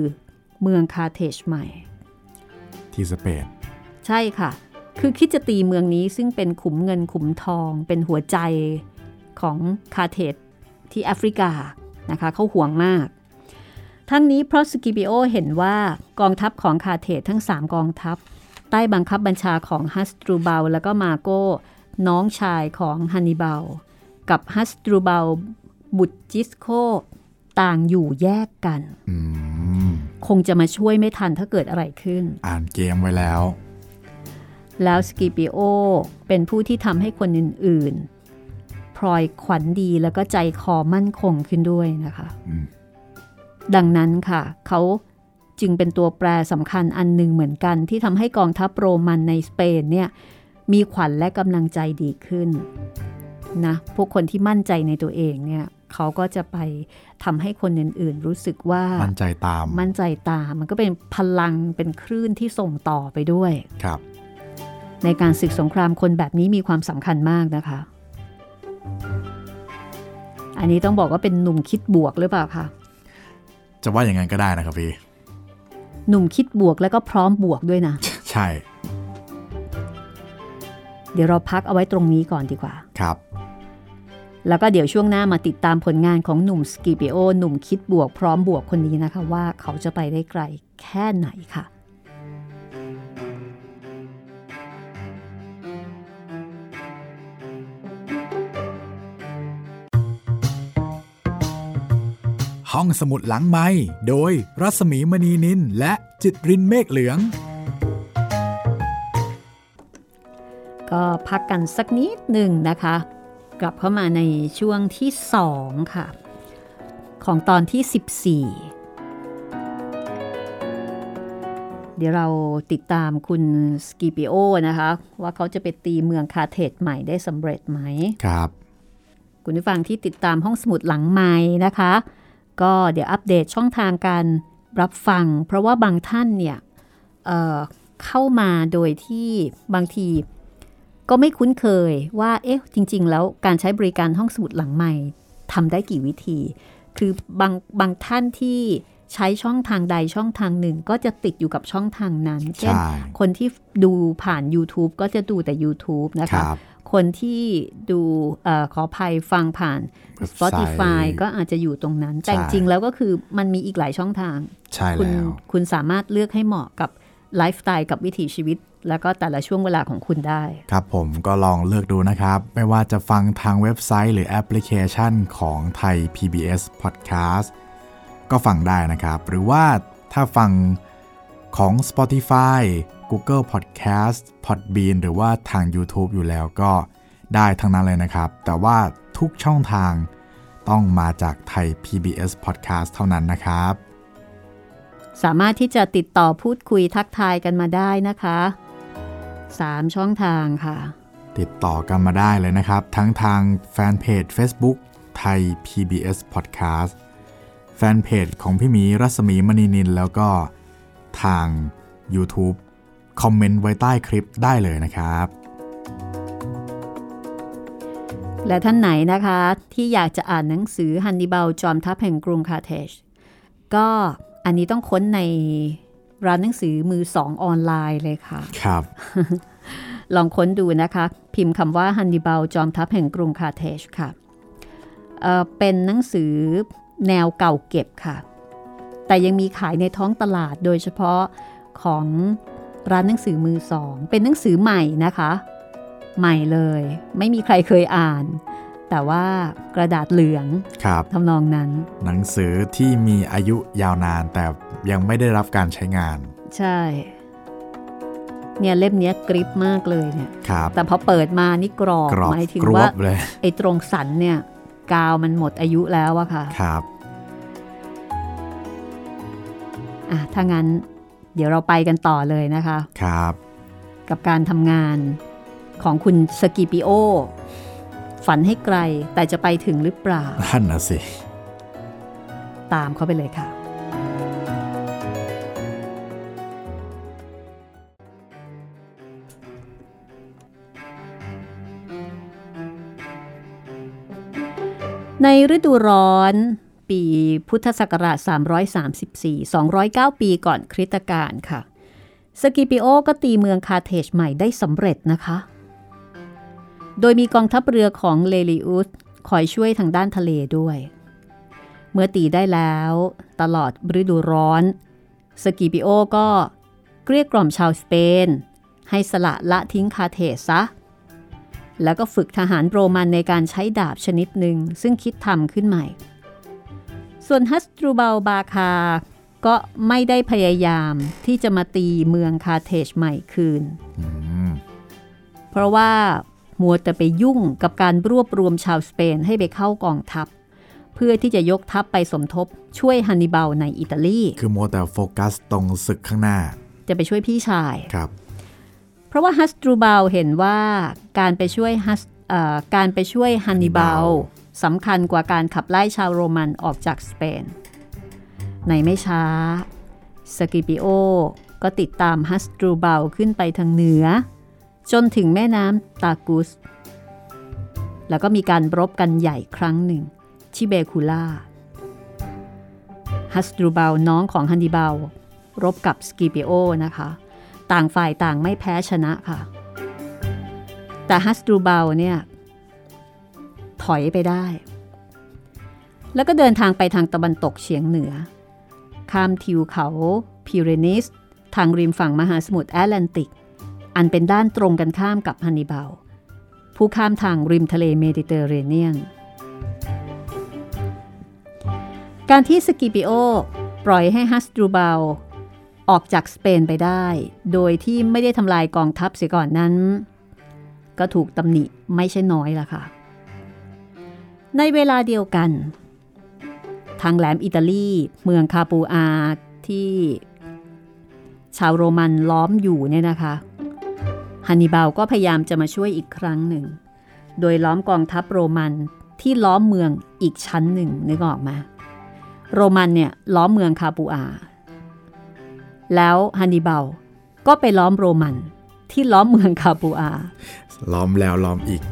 เมืองคาร์เธจใหม่ ที่สเปน ใช่ค่ะ คือคิดจะตีเมืองนี้ซึ่งเป็นขุมเงินขุมทอง เป็นหัวใจของคาร์เธจที่แอฟริกานะคะเขาห่วงมาก ทั้งนี้เพราะสกิปิโอเห็นว่ากองทัพของคาร์เธจทั้ง 3 กองทัพ ใต้บังคับบัญชาของฮัสตรูเบลแล้วก็มาโก้น้องชายของฮันนิบาล กับฮัสตรูเบลบุตรจิสโค ต่างอยู่แยกกันอืมคงจะมาช่วยไม่ทันถ้าเกิดอะไรขึ้น อ่านเกมไว้แล้ว แล้วสกิปิโอเป็นผู้ที่ทำให้คนอื่นๆพลอยขวัญดีแล้วก็ใจคอมั่นคงขึ้นด้วยนะคะอืมดังนั้นค่ะ เขาจึงเป็นตัวแปรสำคัญอันหนึ่งเหมือนกันที่ทำให้กองทัพโรมันในสเปนเนี่ยมีขวัญและกำลังใจดีขึ้นนะพวกคนที่มั่นใจในตัวเองเนี่ย เขาก็จะไปทำให้คนอื่นๆ รู้สึกว่ามั่นใจตาม มั่นใจตาม มันก็เป็นพลังเป็นคลื่นที่ส่งต่อไปด้วยครับ ในการศึกสงครามคนแบบนี้มีความสำคัญมากนะคะ อันนี้ต้องบอกว่าเป็นหนุ่มคิดบวกหรือเปล่าคะจะว่าอย่างนั้นก็ได้นะครับพี่หนุ่มคิดบวกแล้วก็พร้อมบวกด้วยนะ ใช่ เดี๋ยวเราพักเอาไว้ตรงนี้ก่อนดีกว่าครับ แล้วก็เดี๋ยวช่วงหน้ามาติดตามผลงานของหนุ่มสกิปิโอหนุ่มคิดบวกพร้อมบวกคนนี้นะคะ ว่าเขาจะไปได้ไกลแค่ไหนค่ะห้องสมุดหลังไม้โดยรัสมีมณีนินและจิตรินเมฆเหลือง ก็พักกันสักนิดหนึ่งนะคะ กลับเข้ามาในช่วงที่ 2 ค่ะ ของตอนที่ 14 เดี๋ยวเราติดตามคุณสกิปิโอนะคะ ว่าเขาจะไปตีเมืองคาเทสใหม่ได้สำเร็จไหมครับ คุณผู้ฟังที่ติดตามห้องสมุดหลังไม้นะคะ ก็เดี๋ยวอัปเดตช่องทางการรับฟัง เพราะว่าบางท่านเนี่ยเอ่อเข้ามาโดยที่บางที ก็ไม่คุ้นเคยว่าเอ๊ะจริง ๆ แล้วการใช้บริการห้องสมุดหลังใหม่ทำได้กี่วิธี คือบางบางท่านที่ใช้ช่องทางใดช่องทางหนึ่งก็จะติดอยู่กับช่องทางนั้น เช่นใช่คนที่ดูผ่าน YouTube ก็จะดูแต่ YouTube นะคคะรับคนที่ดูเออขออภัยฟังผ่านเว็บไซต์ Spotify ก็อาจจะอยู่ตรงนั้น แต่จใช่ริงๆแล้วก็คือมันมีอีกหลายช่องทาง ใช่คุณแล้ว คุณสามารถเลือกให้เหมาะกับ ไลฟ์สไตล์กับวิถีชีวิต แล้วก็แต่ละช่วงเวลาของคุณได้ ครับผมก็ลองเลือกดูนะครับ ไม่ว่าจะฟังทางเว็บไซต์หรือแอปพลิเคชันของไทย PBS Podcast ก็ฟังได้นะครับ หรือว่าถ้าฟังของ Spotify Google Podcast Podbean หรือว่าทาง YouTube อยู่แล้วก็ได้ทั้งนั้นเลยนะครับ แต่ว่าทุกช่องทางต้องมาจากไทย PBS Podcast เท่านั้นนะครับ สามารถที่จะติดต่อพูดคุยทักทายกันมาได้นะคะ 3 ช่องทางค่ะ ติดต่อกันมาได้เลยนะครับ ทั้งทางแฟนเพจ Facebook ไทย PBS Podcast แฟนเพจของพี่หมีรัศมีมณีนิน แล้วก็ทาง YouTube คอมเมนต์ไว้ใต้คลิปได้เลยนะครับ และท่านไหนนะคะที่อยากจะอ่านหนังสือฮันนิบาลจอมทัพแห่งกรุงคาเทจก็ อันนี้ต้องค้นในร้านหนังสือมือสองออนไลน์เลยค่ะ ครับ ลองค้นดูนะคะ พิมพ์คำว่าฮันนิบาลจอมทัพแห่งกรุงคาเทจค่ะเอ่อเป็นหนังสือแนวเก่าเก็บค่ะ แต่ยังมีขายในท้องตลาดโดยเฉพาะของร้านหนังสือมือสอง เป็นหนังสือใหม่นะคะ ใหม่เลย ไม่มีใครเคยอ่าน แต่ว่ากระดาษเหลืองครับทำนองนั้น หนังสือที่มีอายุยาวนานแต่ยังไม่ได้รับการใช้งาน ใช่ เนี่ยเล่มเนี้ยกริปมากเลยเนี่ยครับแต่พอเปิดมานี่กรอบกรอบหมายถึงกรวว่าบเลยไอ้ตรงสันเนี่ย กาวมันหมดอายุแล้วอะค่ะครับอะถ้างั้นเดี๋ยวเราไปกันต่อเลยนะคะ ครับ กับการทำงานของคุณสกิปิโอ ฝันให้ไกลแต่จะไปถึงหรือเปล่านั่นนะสิ ตามเข้าไปเลยค่ะ ในฤดูร้อนปีพุทธศักราช 334 209 ปีก่อนคริสตกาลค่ะ สกิปิโอก็ตีเมืองคาเทจใหม่ได้สำเร็จนะคะ โดยมีกองทัพเรือของเลลิอุสคอยช่วยทางด้านทะเลด้วย เมื่อตีได้แล้วตลอดฤดูร้อน สกิปิโอก็เกลี้ยกล่อมชาวสเปน ให้สละละทิ้งคาร์เธจซะ แล้วก็ฝึกทหารโรมันในการใช้ดาบชนิดหนึ่งซึ่งคิดทำขึ้นใหม่ ส่วนฮัสตรูเบลบาคา ก็ไม่ได้พยายามที่จะมาตีเมืองคาร์เธจใหม่คืนอืมเพราะว่า มัวแต่ไปยุ่งกับการรวบรวมชาวสเปนให้ไปเข้ากองทัพ เพื่อที่จะยกทัพไปสมทบช่วยฮันนิบาลในอิตาลี คือโมวแต่โฟกัสตรงศึกข้างหน้า จะไปช่วยพี่ชายครับ เพราะว่าฮัสตรูเบลเห็นว่าการไปช่วยฮัสเอ่อการไปช่วยฮันนิบาล Hannibal สำคัญกว่าการขับไล่ชาวโรมันออกจากสเปน ในไม่ช้าสกิปิโอก็ติดตามฮัสตรูเบลขึ้นไปทางเหนือ จนถึงแม่น้ำตากุส แล้วก็มีการรบกันใหญ่ครั้งหนึ่งที่เบคูล่า ฮัสตรูเบลน้องของฮันนิบาลรบกับสกิปิโอนะคะ ต่างฝ่ายต่างไม่แพ้ชนะค่ะ แต่ฮัสตรูเบลเนี่ย ถอยไปได้ แล้วก็เดินทางไปทางตะวันตกเฉียงเหนือ ข้ามทิวเขาพิเรนีสทางริมฝั่งมหาสมุทรแอตแลนติก อันเป็นด้านตรงกันข้ามกับฮันนิบาล ผู้ข้ามทางริมทะเลเมดิเตอร์เรเนียน การที่สกิปิโอปล่อยให้ฮัสตรูเบลออกจากสเปนไปได้ โดยที่ไม่ได้ทำลายกองทัพเสียก่อนนั้น ก็ถูกตำหนิไม่ใช่น้อยละค่ะ ในเวลาเดียวกัน ทางแหลมอิตาลีเมืองคาปูอาที่ชาวโรมันล้อมอยู่เนี่ยนะคะ ฮันนิบาลก็พยายามจะมาช่วยอีกครั้งหนึ่ง โดยล้อมกองทัพโรมันที่ล้อมเมืองอีกชั้นหนึ่งนึกออกมา โรมันเนี่ยล้อมเมืองคาปูอา แล้วฮันนิบาลก็ไปล้อมโรมันที่ล้อมเมืองคาปูอา ล้อมแล้วล้อมอีก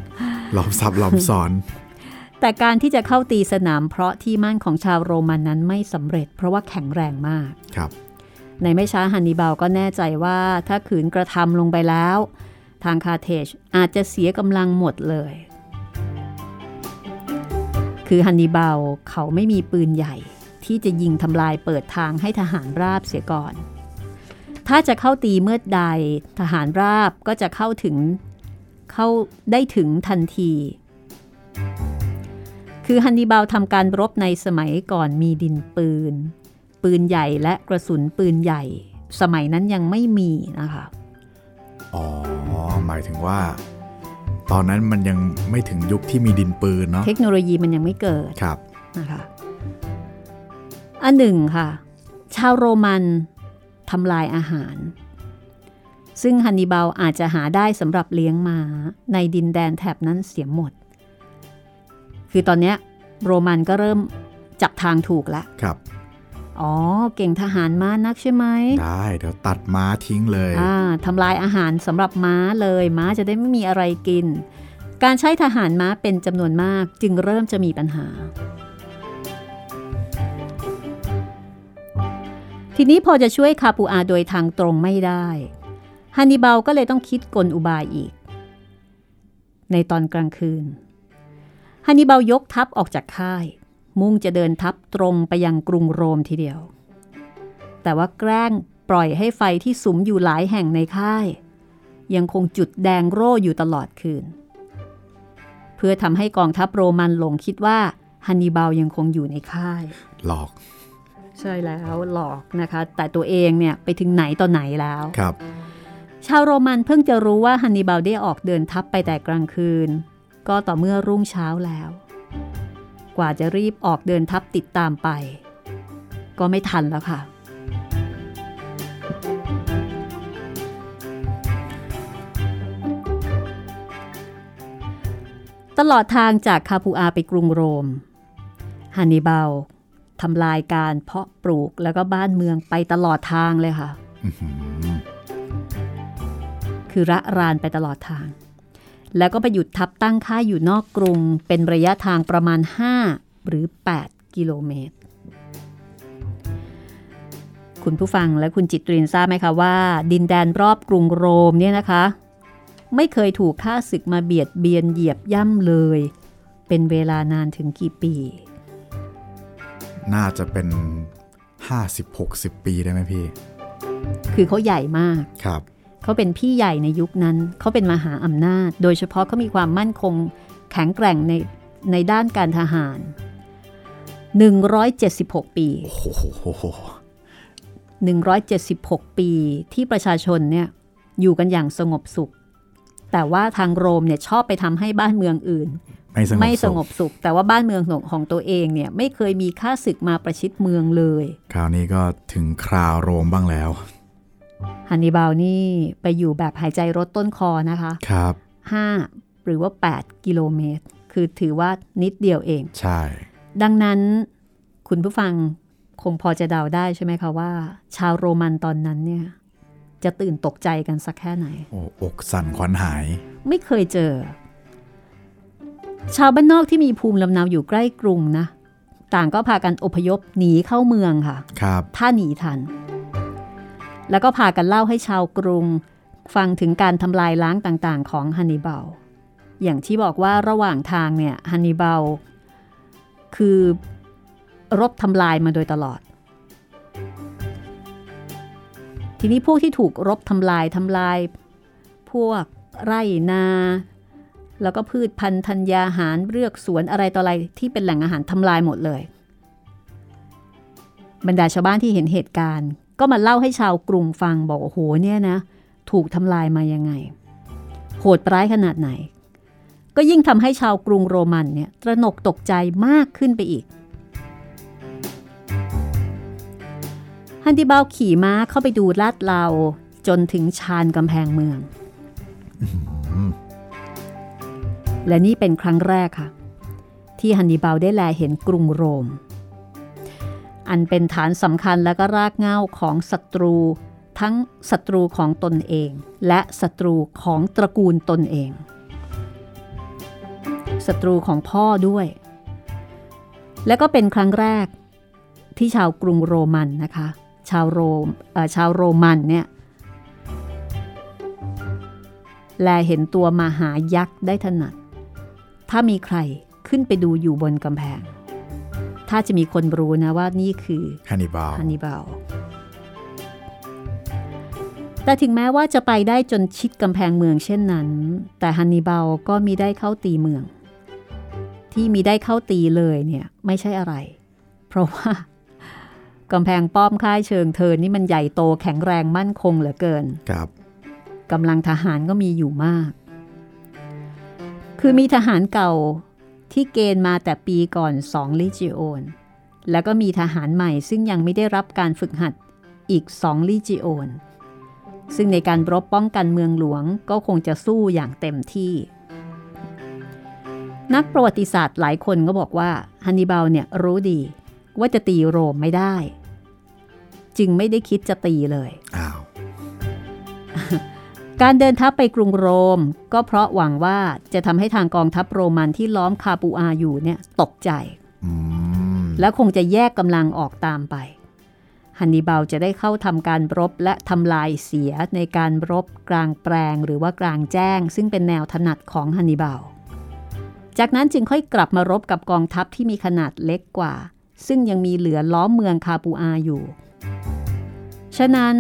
ล้อมซับล้อมซ้อน แต่การที่จะเข้าตีสนามเพราะที่มั่นของชาวโรมันนั้นไม่สำเร็จ เพราะว่าแข็งแรงมาก ครับ ในไม่ช้าฮันนิบาลก็แน่ใจว่าถ้าขืนกระทำลงไปแล้ว ทางคาเทจอาจจะเสียกำลังหมดเลย คือฮันนิบาลเขาไม่มีปืนใหญ่ที่จะยิงทำลายเปิดทางให้ทหารราบเสียก่อน ถ้าจะเข้าตีเมื่อใดทหารราบก็จะเข้าถึงเข้าได้ถึงทันที คือฮันนิบาลทำการรบในสมัยก่อนมีดินปืน ปืนใหญ่และกระสุนปืนใหญ่ สมัยนั้นยังไม่มีนะคะ อ๋อ หมายถึงว่า ตอนนั้นมันยังไม่ถึงยุคที่มีดินปืนเนาะเทคโนโลยีมันยังไม่เกิดครับนะคะอันหนึ่งค่ะ ชาวโรมันทำลายอาหาร ซึ่งฮันนิบาลอาจจะหาได้สำหรับเลี้ยงมาในดินแดนแถบนั้นเสียหมด คือตอนเนี้ยโรมันก็เริ่มจับทางถูกแล้วครับ อ๋อ เก่งทหารม้านักใช่ไหม ได้เดี๋ยวตัดม้าทิ้งเลยอ่าทำลายอาหารสำหรับม้าเลย ม้าจะได้ไม่มีอะไรกิน การใช้ทหารม้าเป็นจำนวนมาก จึงเริ่มจะมีปัญหา ทีนี้พอจะช่วยคาปูอาโดยทางตรงไม่ได้ฮันนิบาลก็เลยต้องคิดกลอุบายอีก ในตอนกลางคืนฮันนิบาลยกทัพออกจากค่าย มุ่งจะเดินทัพตรงไปยังกรุงโรมทีเดียว แต่ว่าแกล้งปล่อยให้ไฟที่สุมอยู่หลายแห่งในค่าย ยังคงจุดแดงโร่อยู่ตลอดคืน เพื่อทำให้กองทัพโรมันหลงคิดว่าฮันนิบาลยังคงอยู่ในค่าย หลอก ใช่แล้วหลอกนะคะ แต่ตัวเองเนี่ยไปถึงไหนต่อไหนแล้วครับ ชาวโรมันเพิ่งจะรู้ว่าฮันนิบาลได้ออกเดินทัพไปแต่กลางคืน ก็ต่อเมื่อรุ่งเช้าแล้ว กว่าจะรีบออกเดินทัพติดตามไป ก็ไม่ทันแล้วค่ะ ตลอดทางจากคาปูอาไปกรุงโรมฮันนิบาลทำลายการเพาะปลูกแล้วก็บ้านเมืองไปตลอดทางเลยค่ะอื้อหือคือระรานไปตลอดทาง แล้วก็ไปหยุดทับตั้งค่ายอยู่นอกกรุง เป็นระยะทางประมาณ 5 หรือ 8 กิโลเมตร คุณผู้ฟังและคุณจิตรินทราบไหมคะว่า ดินแดนรอบกรุงโรมเนี่ยนะคะ ไม่เคยถูกฆ่าศึกมาเบียดเบียนเหยียบย่ำเลย เป็นเวลานานถึงกี่ปี น่าจะเป็น 50-60 ปีได้ไหมพี่ คือเขาใหญ่มากครับ เขาเป็นพี่ใหญ่ในยุคนั้น เขาเป็นมหาอำนาจ โดยเฉพาะเขามีความมั่นคงแข็งแกร่งในในด้านการทหาร 176 ปี โอ้โห176 ปีที่ประชาชนเนี่ยอยู่กันอย่างสงบสุข แต่ว่าทางโรมเนี่ยชอบไปทำให้บ้านเมืองอื่น ไม่สงบไม่สงสุบขสุข แต่ว่าบ้านเมืองของตัวเองเนี่ยไม่เคยมีค่าศึกมาประชิดเมืองเลย คราวนี้ก็ถึงคราวโรมบ้างแล้ว ฮันนิบาลนี่ไปอยู่แบบหายใจรถต้นคอนะคะครับ5หรือว่า 8 กิโลเมตร คือถือว่านิดเดียวเอง ใช่ ดังนั้นคุณผู้ฟังคงพอจะเดาได้ใช่ไหมคะว่า ชาวโรมันตอนนั้นเนี่ยจะตื่นตกใจกันสักแค่ไหน โอ้อกสั่นขวัญหาย ไม่เคยเจอ ชาวบ้านนอกที่มีภูมิลำเนาอยู่ใกล้กรุงนะ ต่างก็พากันอพยพหนีเข้าเมืองค่ะ ครับ ถ้าหนีทัน แล้วก็พากันเล่าให้ชาวกรุง ฟังถึงการทำลายล้างต่างๆ ของฮันนิบาล อย่างที่บอกว่าระหว่างทางเนี่ยฮันนิบาลคือรบทำลายมาโดยตลอด ทีนี้พวกที่ถูกรบทำลายทำลาย พวกไร่นา แล้วก็พืชพันธุ์ธัญญาหารเลือกสวนอะไรต่ออะไรที่เป็นแหล่งอาหารทำลายหมดเลย บรรดาชาวบ้านที่เห็นเหตุการณ์ ก็มาเล่าให้ชาวกรุงฟังบอกโอ้โหเนี่ยนะ ถูกทำลายมายังไง โหดร้ายขนาดไหน ก็ยิ่งทำให้ชาวกรุงโรมันเนี่ยตระหนกตกใจมากขึ้นไปอีกฮันติบาลขี่ม้าเข้าไปดูลาดเหลาจนถึงชานกำแพงเมือง และนี่เป็นครั้งแรกค่ะ ที่ฮันนิบาลได้แลเห็นกรุงโรม อันเป็นฐานสำคัญและก็รากเหง้าของศัตรู ทั้งศัตรูของตนเอง และศัตรูของตระกูลตนเองศัตรูของพ่อด้วย และก็เป็นครั้งแรกที่ชาวกรุงโรมันนะคะ ชาวโรมชาวโรมันเนี่ยแลเห็นตัวมหายักษ์ได้ถนัด ถ้ามีใครขึ้นไปดูอยู่บนกำแพง ถ้าจะมีคนรู้นะว่านี่คือฮันนิบาลฮันนิบาลแต่ถึงแม้ว่าจะไปได้จนชิดกำแพงเมืองเช่นนั้น แต่ฮันนิบาลก็มีได้เข้าตีเมือง ที่มีได้เข้าตีเลยเนี่ยไม่ใช่อะไร เพราะว่ากำแพงป้อมค่ายเชิงเทินนี่มันใหญ่โตแข็งแรงมั่นคงเหลือเกิน ครับกำลังทหารก็มีอยู่มาก คือมีทหารเก่า ที่เกณฑ์มาแต่ปีก่อนสองลิจิโอน แล้วก็มีทหารใหม่ซึ่งยังไม่ได้รับการฝึกหัดอีกสองลิจิโอน ซึ่งในการรบป้องกันเมืองหลวงก็คงจะสู้อย่างเต็มที่ นักประวัติศาสตร์หลายคนก็บอกว่าฮันนิบาลเนี่ยรู้ดีว่าจะตีโรมไม่ได้ จึงไม่ได้คิดจะตีเลยอ้าว การเดินทัพไปกรุงโรม ก็เพราะหวังว่าจะทำให้ทางกองทัพโรมันที่ล้อมคาปูอาอยู่เนี่ยตกใจอืมและคงจะแยกกำลังออกตามไปฮันนิบาลจะได้เข้าทำการรบและทำลายเสียในการรบกลางแปลงหรือว่ากลางแจ้ง ซึ่งเป็นแนวถนัดของฮันนิบาล จากนั้นจึงค่อยกลับมารบกับกองทัพที่มีขนาดเล็กกว่า ซึ่งยังมีเหลือล้อมเมืองคาปูอาอยู่ ฉะนั้น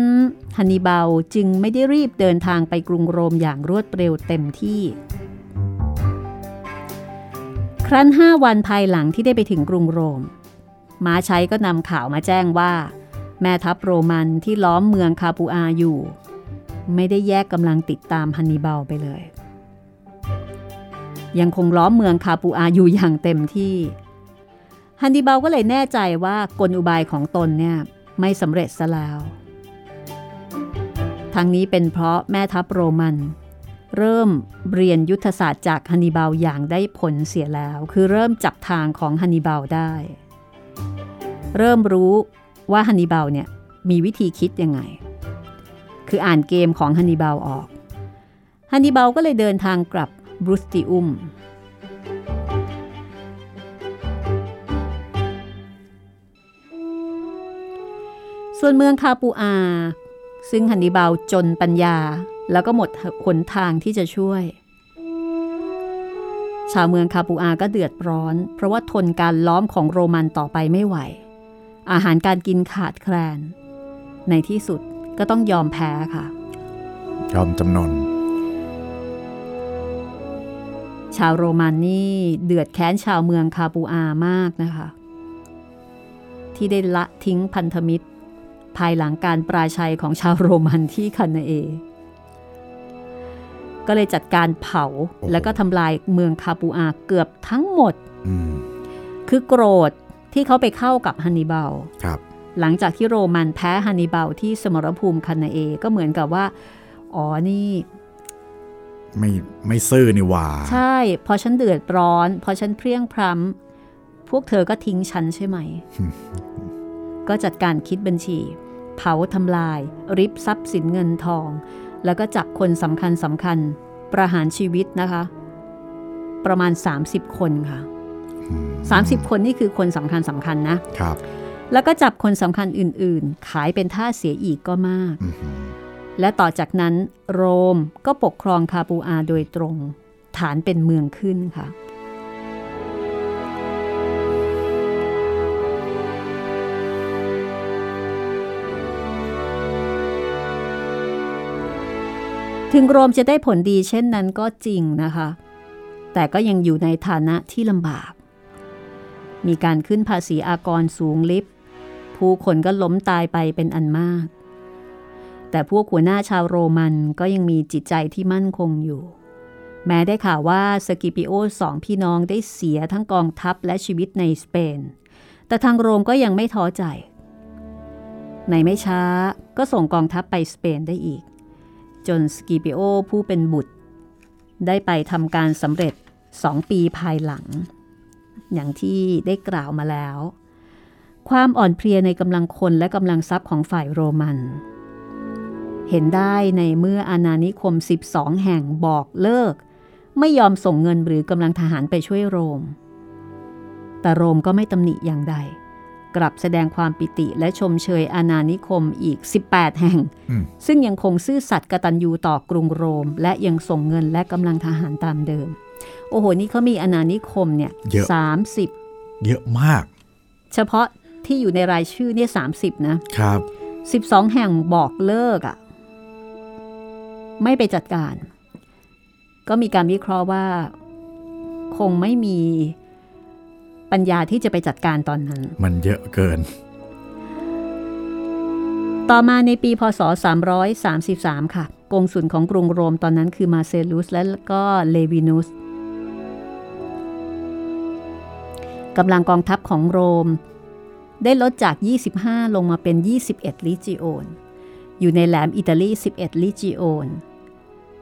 ฮันนิบาลจึงไม่ได้รีบเดินทางไปกรุงโรมอย่างรวดเร็วเต็มที่ ครั้นห้าวันภายหลังที่ได้ไปถึงกรุงโรม ม้าชัยก็นำข่าวมาแจ้งว่า แม่ทัพโรมันที่ล้อมเมืองคาปูอาอยู่ ไม่ได้แยกกำลังติดตามฮันนิบาลไปเลย ยังคงล้อมเมืองคาปูอาอยู่อย่างเต็มที่ฮันนิบาลก็เลยแน่ใจว่ากลอุบายของตนเนี่ยไม่สำเร็จซะแล้ว ทั้งนี้เป็นเพราะแม่ทัพโรมัน เริ่มเรียนยุทธศาสตร์จากฮันนิบาลอย่างได้ผลเสียแล้ว คือเริ่มจับทางของฮันนิบาลได้ เริ่มรู้ว่าฮันนิบาลเนี่ยมีวิธีคิดยังไง คืออ่านเกมของฮันนิบาลออกฮันนิบาลก็เลยเดินทางกลับบรูสติอุมส่วนเมืองคาปูอา ซึ่งฮันนิบาลจนปัญญาแล้วก็หมดหนทางที่จะช่วย ชาวเมืองคาปูอาก็เดือดร้อน เพราะว่าทนการล้อมของโรมันต่อไปไม่ไหว อาหารการกินขาดแคลน ในที่สุดก็ต้องยอมแพ้ค่ะ ยอมจำนน ชาวโรมันนี่เดือดแค้นชาวเมืองคาปูอามากนะคะ ที่ได้ละทิ้งพันธมิตร ภายหลังการปราชัยของชาวโรมันที่คานาเอ ก็เลยจัดการเผาแล้วก็ทำลายเมืองคาปูอาเกือบทั้งหมดอืมคือโกรธที่เขาไปเข้ากับฮันนิบาลครับหลังจากที่โรมันแพ้ฮันนิบาลที่สมรภูมิคานาเอก็เหมือนกับว่า อ๋อนี่ไม่ไม่ซื่อนี่หว่า ใช่ พอฉันเดือดร้อน พอฉันเพรียงพรำพวกเธอก็ทิ้งฉันใช่ไหม ก็จัดการคิดบัญชี เผาทำลาย ริบทรัพย์สินเงินทอง แล้วก็จับคนสำคัญสำคัญประหารชีวิตนะคะ ประมาณ 30 คนค่ะอืม30 คนนี่คือคนสำคัญสำคัญนะครับ แล้วก็จับคนสำคัญอื่น ๆ ขายเป็นท่าเสียอีกก็มากอื้อหือและต่อจากนั้นโรมก็ปกครองคาปูอาโดยตรง ฐานเป็นเมืองขึ้นค่ะ ถึงโรมจะได้ผลดีเช่นนั้นก็จริงนะคะ แต่ก็ยังอยู่ในฐานะที่ลำบาก มีการขึ้นภาษีอากรสูงลิบผู้คนก็ล้มตายไปเป็นอันมาก แต่พวกหัวหน้าชาวโรมันก็ยังมีจิตใจที่มั่นคงอยู่ แม้ได้ข่าวว่าสกิปิโอสองพี่น้องได้เสียทั้งกองทัพและชีวิตในสเปน แต่ทางโรมก็ยังไม่ท้อใจ ในไม่ช้าก็ส่งกองทัพไปสเปนได้อีก จนสกิปิโอผู้เป็นบุตร ได้ไปทำการสำเร็จสองปีภายหลัง อย่างที่ได้กล่าวมาแล้ว ความอ่อนเพลียในกำลังคนและกำลังทรัพย์ของฝ่ายโรมัน เห็นได้ในเมื่ออาณานิคม 12 แห่งบอกเลิก ไม่ยอมส่งเงินหรือกำลังทหารไปช่วยโรม แต่โรมก็ไม่ตำหนิอย่างใด กลับแสดงความปิติและชมเชยอาณานิคมอีก 18 แห่งอืมซึ่งยังคงซื่อสัตย์กตัญญูต่อกรุงโรม และยังส่งเงินและกำลังทหารตามเดิม โอ้โห นี่เขามีอาณานิคมเนี่ยเยอะสามสิบเยอะมาก เฉพาะที่อยู่ในรายชื่อเนี่ยสามสิบนะครับสิบสองแห่งบอกเลิกอะ่ะ ไม่ไปจัดการ ก็มีการวิเคราะห์ว่า คงไม่มี ปัญญาที่จะไปจัดการตอนนั้น มันเยอะเกิน ต่อมาในปีพศ 333 ค่ะ กงสุลของกรุงโรมตอนนั้นคือมาเซลุสและก็เลวินุสกำลังกองทัพของโรม ได้ลดจาก 25 ลงมาเป็น 21 ลิจิโอนอยู่ในแหลมอิตาลี 11 ลิจิโอน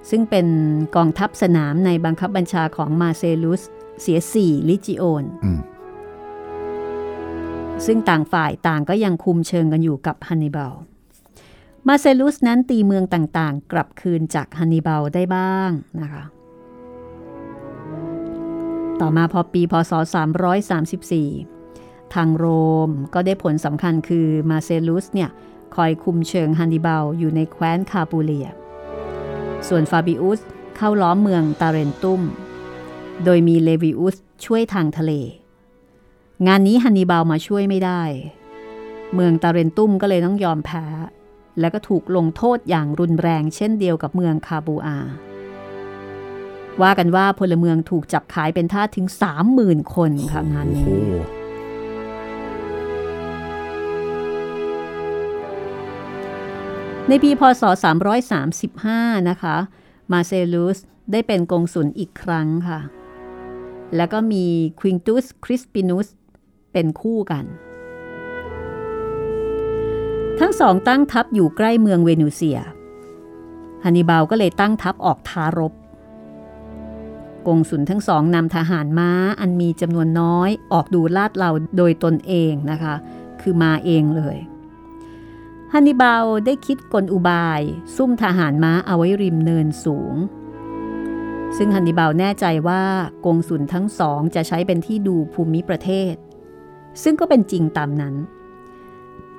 ซึ่งเป็นกองทัพสนามในบังคับบัญชาของมาเซลุสเสีย 4 ลิจิโอนอืม ซึ่งต่างฝ่ายต่างก็ยังคุมเชิงกันอยู่กับฮันนิบาล มาเซลุสนั้นตีเมืองต่างๆ กลับคืนจากฮันนิบาลได้บ้างนะคะ ต่อมาพอปีพศ 334 ทางโรมก็ได้ผลสำคัญคือมาเซลุสเนี่ยคอยคุมเชิงฮันนิบาลอยู่ในแคว้นคาปูเลีย ส่วนฟาบิอุสเข้าล้อมเมืองตาเรนตุม โดยมีเลวิอุสช่วยทางทะเล งานนี้ฮันนิบาลมาช่วยไม่ได้ เมืองตาเรนตุมก็เลยต้องยอมแพ้ แล้วก็ถูกลงโทษอย่างรุนแรงเช่นเดียวกับเมืองคาบูอา ว่ากันว่าพลเมืองถูกจับขายเป็นทาสถึง 30,000 คนค่ะงานโอ้โหนี้ในปีพศ 335 นะคะ มาเซลุสได้เป็นกงสุลอีกครั้งค่ะ แล้วก็มีควิงตุสคริสปินุส เป็นคู่กัน ทั้งสองตั้งทัพอยู่ใกล้เมืองเวนูเซียฮันนิบาลก็เลยตั้งทัพออกท้ารบ กงสุลทั้งสองนำทหารม้าอันมีจำนวนน้อยออกดูลาดเราโดยตนเองนะคะ คือมาเองเลยฮันนิบาลได้คิดกลอุบาย ซุ่มทหารม้าเอาไว้ริมเนินสูง ซึ่งฮันนิบาลแน่ใจว่ากงสุลทั้งสองจะใช้เป็นที่ดูภูมิประเทศ ซึ่งก็เป็นจริงตามนั้น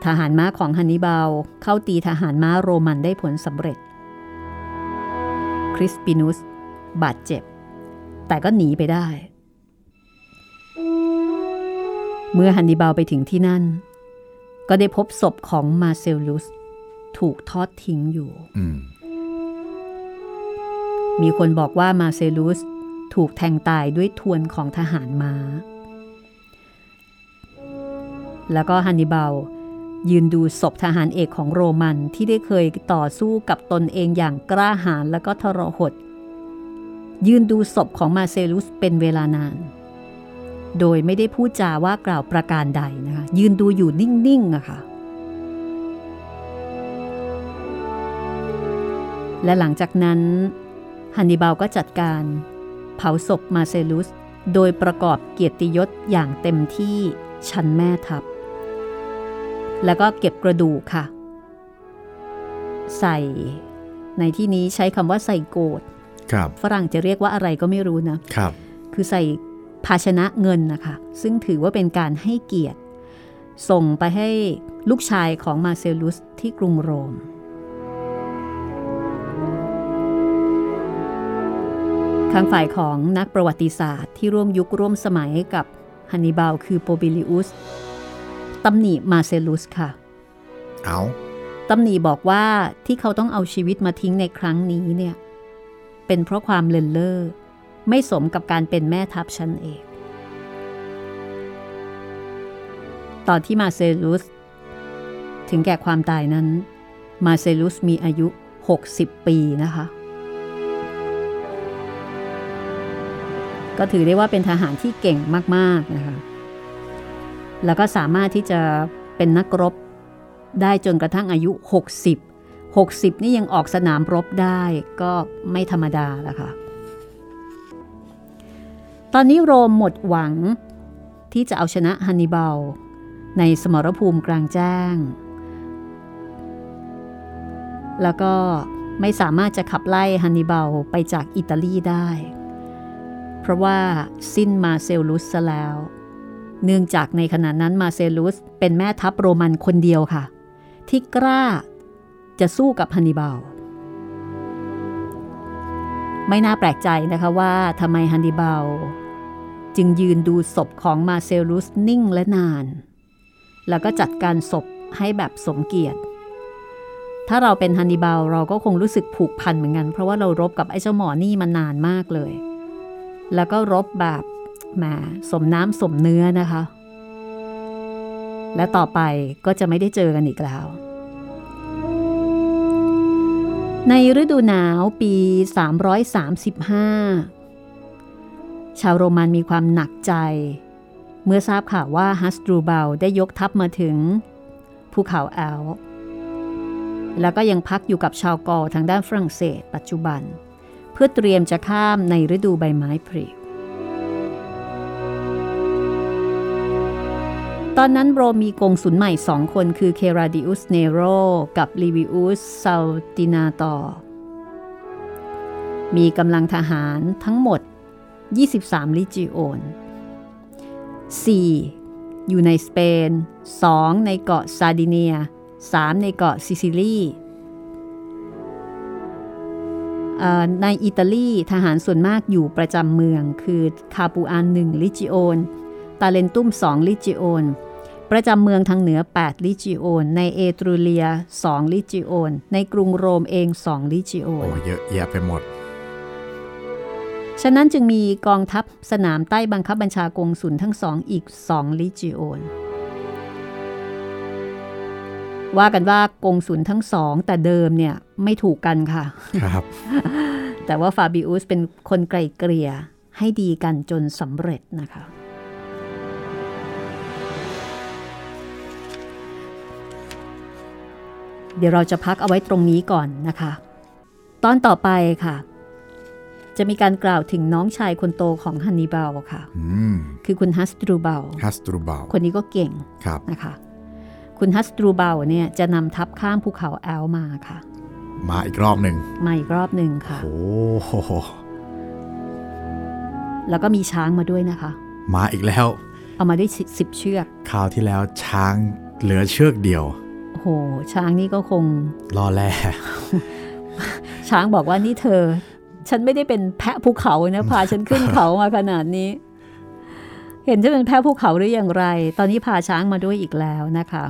ทหารม้าของฮันนิบาลเข้าตีทหารม้าโรมันได้ผลสำเร็จ คริสปินุส บาดเจ็บ แต่ก็หนีไปได้ เมื่อฮันนิบาลไปถึงที่นั่น ก็ได้พบศพของมาเซลลุส ถูกทอดทิ้งอยู่อืมมีคนบอกว่ามาเซลุสถูกแทงตายด้วยทวนของทหารม้า แล้วก็ฮันนิบาลยืนดูศพทหารเอกของโรมันที่ได้เคยต่อสู้กับตนเองอย่างกล้าหาญและก็ทรหด ยืนดูศพของมาเซลุสเป็นเวลานาน โดยไม่ได้พูดจาว่ากล่าวประการใดนะคะยืนดูอยู่นิ่งๆอะค่ะ และหลังจากนั้นฮันนิบาลก็จัดการ เผาศพมาเซลุส โดยประกอบเกียรติยศอย่างเต็มที่ชั้นแม่ทัพ แล้วก็เก็บกระดูกค่ะ ใส่ ในที่นี้ใช้คำว่าใส่โกดครับฝรั่งจะเรียกว่าอะไรก็ไม่รู้นะครับ คือใส่ภาชนะเงินนะคะ ซึ่งถือว่าเป็นการให้เกียรติ ส่งไปให้ลูกชายของมาเซลุสที่กรุงโรมข้างฝ่ายของนักประวัติศาสตร์ที่ร่วมยุคร่วมสมัยกับฮันนิบาลคือโปบิลิอุส ตำหนิมาเซลุสค่ะ เอาตำหนิบอกว่าที่เขาต้องเอาชีวิตมาทิ้งในครั้งนี้เนี่ย เป็นเพราะความเลินเล่อไม่สมกับการเป็นแม่ทัพชั้นเอก ตอนที่มาเซลุส ถึงแก่ความตายนั้น มาเซลุสมีอายุ 60 ปีนะคะ ก็ถือได้ว่าเป็นทหารที่เก่งมาก ๆ นะคะ แล้วก็สามารถที่จะเป็นนักรบได้จนกระทั่งอายุ 60 60 นี่ยังออกสนามรบได้ก็ไม่ธรรมดาแล้วค่ะ ตอนนี้โรมหมดหวังที่จะเอาชนะฮันนิบาล ในสมรภูมิกลางแจ้ง แล้วก็ไม่สามารถจะขับไล่ฮันนิบาลไปจากอิตาลีได้ เพราะว่าสิ้นมาเซลลุสซะแล้ว เนื่องจากในขณะนั้นมาเซลุสเป็นแม่ทัพโรมันคนเดียวค่ะ ที่กล้าจะสู้กับฮันนิบาล ไม่น่าแปลกใจนะคะว่าทำไมฮันนิบาล จึงยืนดูศพของมาเซลุสนิ่งและนาน แล้วก็จัดการศพให้แบบสมเกียรติ ถ้าเราเป็นฮันนิบาลเราก็คงรู้สึกผูกพันเหมือนกัน เพราะว่าเรารบกับไอ้เจ้าหมอนี่มานานมากเลย แล้วก็รบแบบ แหมสมน้ำสมเนื้อนะคะ และต่อไปก็จะไม่ได้เจอกันอีกแล้ว ในฤดูหนาวปี 335 ชาวโรมันมีความหนักใจ เมื่อทราบข่าวว่าฮัสตรูเบลได้ยกทัพมาถึงภูเขาแอลป์แล้วก็ยังพักอยู่กับชาวกอลทางด้านฝรั่งเศส ปัจจุบัน เพื่อเตรียมจะข้ามในฤดูใบไม้ผลิ ตอนนั้นโรมมีกงสุลใหม่สองคนคือเคราดิอุสเนโรกับลิวิอุสซาตินาตอมีกำลังทหารทั้งหมด 23 ลิจิโอน 4. อยู่ในสเปน 2. ในเกาะซาร์ดิเนีย 3. ในเกาะซิซิลีในอิตาลีทหารส่วนมากอยู่ประจำเมืองคือคาปูอา 1ลิจิโอน ตาเรนตุม2ลิจิโอน ประจำเมืองทางเหนือ 8 ลิจิโอน ในเอตรูเรีย 2 ลิจิโอน ในกรุงโรมเอง 2 ลิจิโอน โอ้เยอะแยะไปหมด ฉะนั้นจึงมีกองทัพสนามใต้บังคับบัญชากงสุลทั้งสองอีก 2 ลิจิโอน ว่ากันว่ากงสุลทั้งสองแต่เดิมเนี่ยไม่ถูกกันค่ะ ครับ แต่ว่าฟาบิอุสเป็นคนไกลเกลี่ยให้ดีกันจนสำเร็จนะคะ เดี๋ยวเราจะพักเอาไว้ตรงนี้ก่อนนะคะ ตอนต่อไปค่ะ จะมีการกล่าวถึงน้องชายคนโตของฮันนิบาลค่ะคือคุณฮัสตรูเบลฮัสตรูเบลคนนี้ก็เก่งนะคะ คุณฮัสตรูเบลเนี่ยจะนำทัพข้ามภูเขาแอลมาค่ะ มาอีกรอบหนึ่งมาอีกรอบหนึ่งค่ะโอ้โหแล้วก็มีช้างมาด้วยนะคะ มาอีกแล้ว เอามาได้สิบเชือกคราวที่แล้วช้างเหลือเชือกเดียว โห ช้างนี่ก็คง รอแลช้างบอกว่านี่เธอ ฉันไม่ได้เป็นแพะภูเขานะพาฉันขึ้นเขามาขนาดนี้ เห็นจะเป็นแพะภูเขาหรืออย่างไร ตอนนี้พาช้างมาด้วยอีกแล้วนะคะ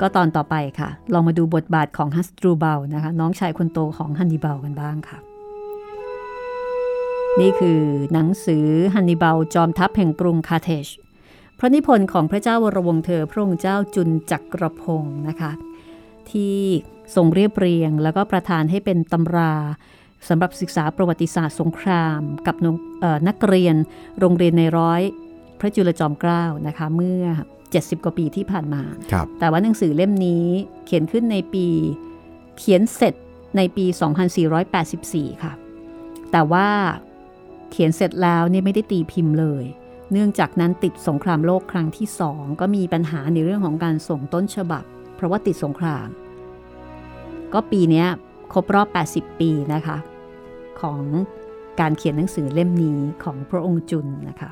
ก็ตอนต่อไปค่ะ ลองมาดูบทบาทของฮัสตรูเบลนะคะ น้องชายคนโตของฮันนิบาลกันบ้างค่ะนี่คือหนังสือฮันนิบาลจอมทัพแห่งกรุงคาเทช พระนิพนธ์ของพระเจ้าวรวงเธอพระองค์เจ้าจุนจักรพงศ์นะคะ ที่ทรงเรียบเรียง แล้วก็ประทานให้เป็นตำราสำหรับศึกษาประวัติศาสตร์สงคราม กับนักเรียนโรงเรียนในร้อยพระจุลจอมเกล้านะคะเมื่อ 70 กว่าปีที่ผ่านมา แต่ว่าหนังสือเล่มนี้เขียนขึ้นในปีเขียนเสร็จในปี 2484 ค่ะ แต่ว่าเขียนเสร็จแล้วเนี่ยไม่ได้ตีพิมพ์เลย เนื่องจากนั้นติดสงครามโลกครั้งที่สองก็มีปัญหาในเรื่องของการส่งต้นฉบับ เพราะว่าติดสงคราม ก็ปีนี้ครบรอบ 80 ปีนะคะ ของการเขียนหนังสือเล่มนี้ของพระองค์จุนนะคะ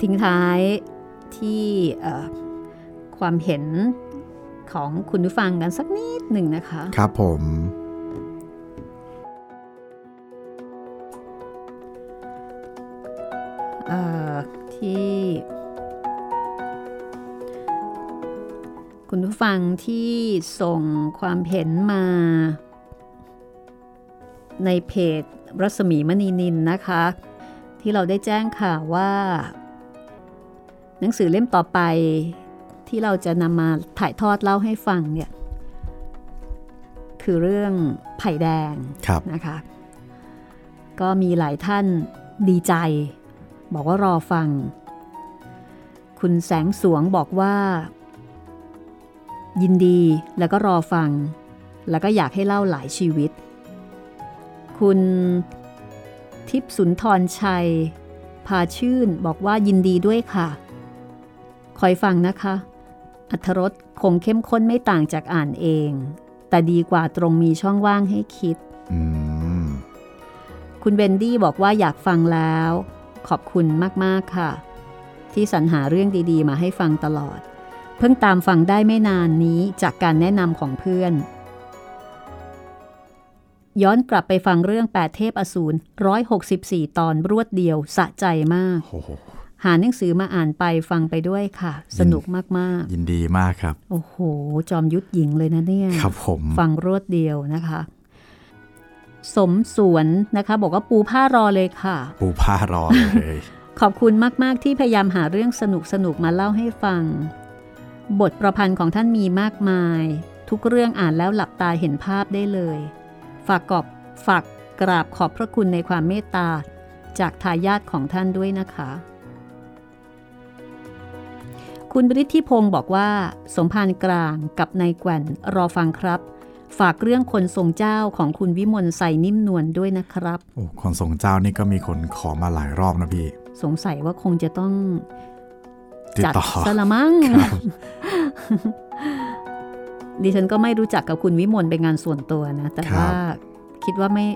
ทิ้งท้ายที่ความเห็นของคุณผู้ฟังกันสักนิดหนึ่งนะคะ ครับผม ที่คุณผู้ฟังที่ส่งความเห็นมา ในเพจรัศมีมณีนินนะคะ ที่เราได้แจ้งข่าวว่า หนังสือเล่มต่อไปที่เราจะนำมาถ่ายทอดเล่าให้ฟังเนี่ย คือเรื่องไผ่แดงนะคะ ก็มีหลายท่านดีใจ บอกว่ารอฟัง คุณแสงสวงบอกว่า ยินดีแล้วก็รอฟัง แล้วก็อยากให้เล่าหลายชีวิต คุณทิพสุนทรชัย พาชื่นบอกว่ายินดีด้วยค่ะ คอยฟังนะคะ อัธรสคงเข้มข้นไม่ต่างจากอ่านเอง แต่ดีกว่าตรงมีช่องว่างให้คิด คุณเบนดี้บอกว่าอยากฟังแล้ว ขอบคุณมาก ๆ ค่ะ ที่สรรหาเรื่องดีๆ มาให้ฟังตลอด เพิ่งตามฟังได้ไม่นานนี้จากการแนะนำของเพื่อน ย้อนกลับไปฟังเรื่องแปดเทพอสูร164 ตอนรวดเดียวสะใจมาก หาหนังสือมาอ่านไปฟังไปด้วยค่ะ สนุกมาก ๆ ยินดีมากครับ โอ้โห จอมยุทธหญิงเลยนะเนี่ย ครับผม ฟังรวดเดียวนะคะ สมสวนนะคะ บอกว่าปูผ้ารอเลยค่ะ ปูผ้ารอเลย ขอบคุณมาก ๆ ที่พยายามหาเรื่องสนุกสนุกมาเล่าให้ฟัง บทประพันธ์ของท่านมีมากมาย ทุกเรื่องอ่านแล้วหลับตาเห็นภาพได้เลย ฝากกอบฝากกราบขอบพระคุณในความเมตตา จากทายาทของท่านด้วยนะคะ คุณบริทธิพงศ์บอกว่า สมภารกลางกับนายแกว่นรอฟังครับ ฝากเรื่องคนทรงเจ้าของคุณวิมลใส่นิ่มนวลด้วยนะครับโอ้คนส่งเจ้านี่ก็มีคนขอมาหลายรอบนะพี่ สงสัยว่าคงจะต้องติดจัดต่อสละมั้งครับดิฉันก็ไม่รู้จักกับคุณวิมลเป็นงานส่วนตัวนะ แต่ครับว่าคิดว่าไม่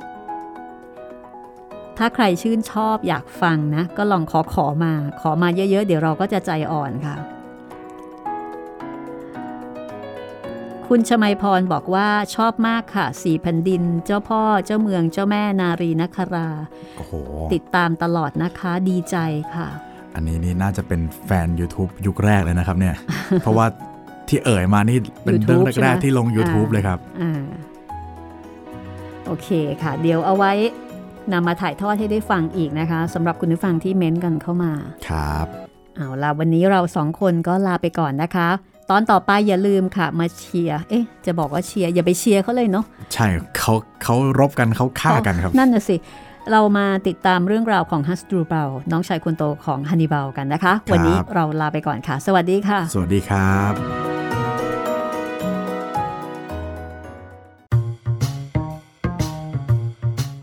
ถ้าใครชื่นชอบอยากฟังนะ ก็ลองขอขอมา ขอมาเยอะๆ เดี๋ยวเราก็จะใจอ่อนค่ะ คุณชมัยพรบอกว่าชอบมากค่ะ สีแผ่นดิน เจ้าพ่อเจ้าเมืองเจ้าแม่นารีนคราโอ้โหติดตามตลอดนะคะดีใจค่ะ อันนี้นี่น่าจะเป็นแฟน YouTube ยุคแรกเลยนะครับเนี่ย เพราะว่าที่เอ่ยมานี่เป็นเรื่อง YouTube ใช่ไหมแรกๆที่ลง YouTube อ่าเลยครับอ่าโอเคค่ะ เดี๋ยวเอาไว้นำมาถ่ายทอดให้ได้ฟังอีกนะคะสำหรับคุณผู้ฟังที่เม้นต์กันเข้ามา ครับ เอาล่ะวันนี้เราสองคนก็ลาไปก่อนนะคะ ตอนต่อไปอย่าลืมค่ะมาเชียร์เอ๊ะ จะบอกว่าเชียร์อย่าไปเชียร์เขาเลยเนาะใช่เขาเขารบกันเขาฆ่ากันครับ นั่นน่ะสิ เรามาติดตามเรื่องราวของฮัสตูเบลน้องชายคนโตของฮันนิบาลกันนะคะ วันนี้เราลาไปก่อนค่ะ สวัสดีค่ะ สวัสดีครับ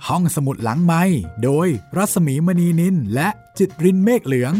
ห้องสมุดหลังไม้โดยรัสมีมณีนินและจิตรินเมฆเหลือง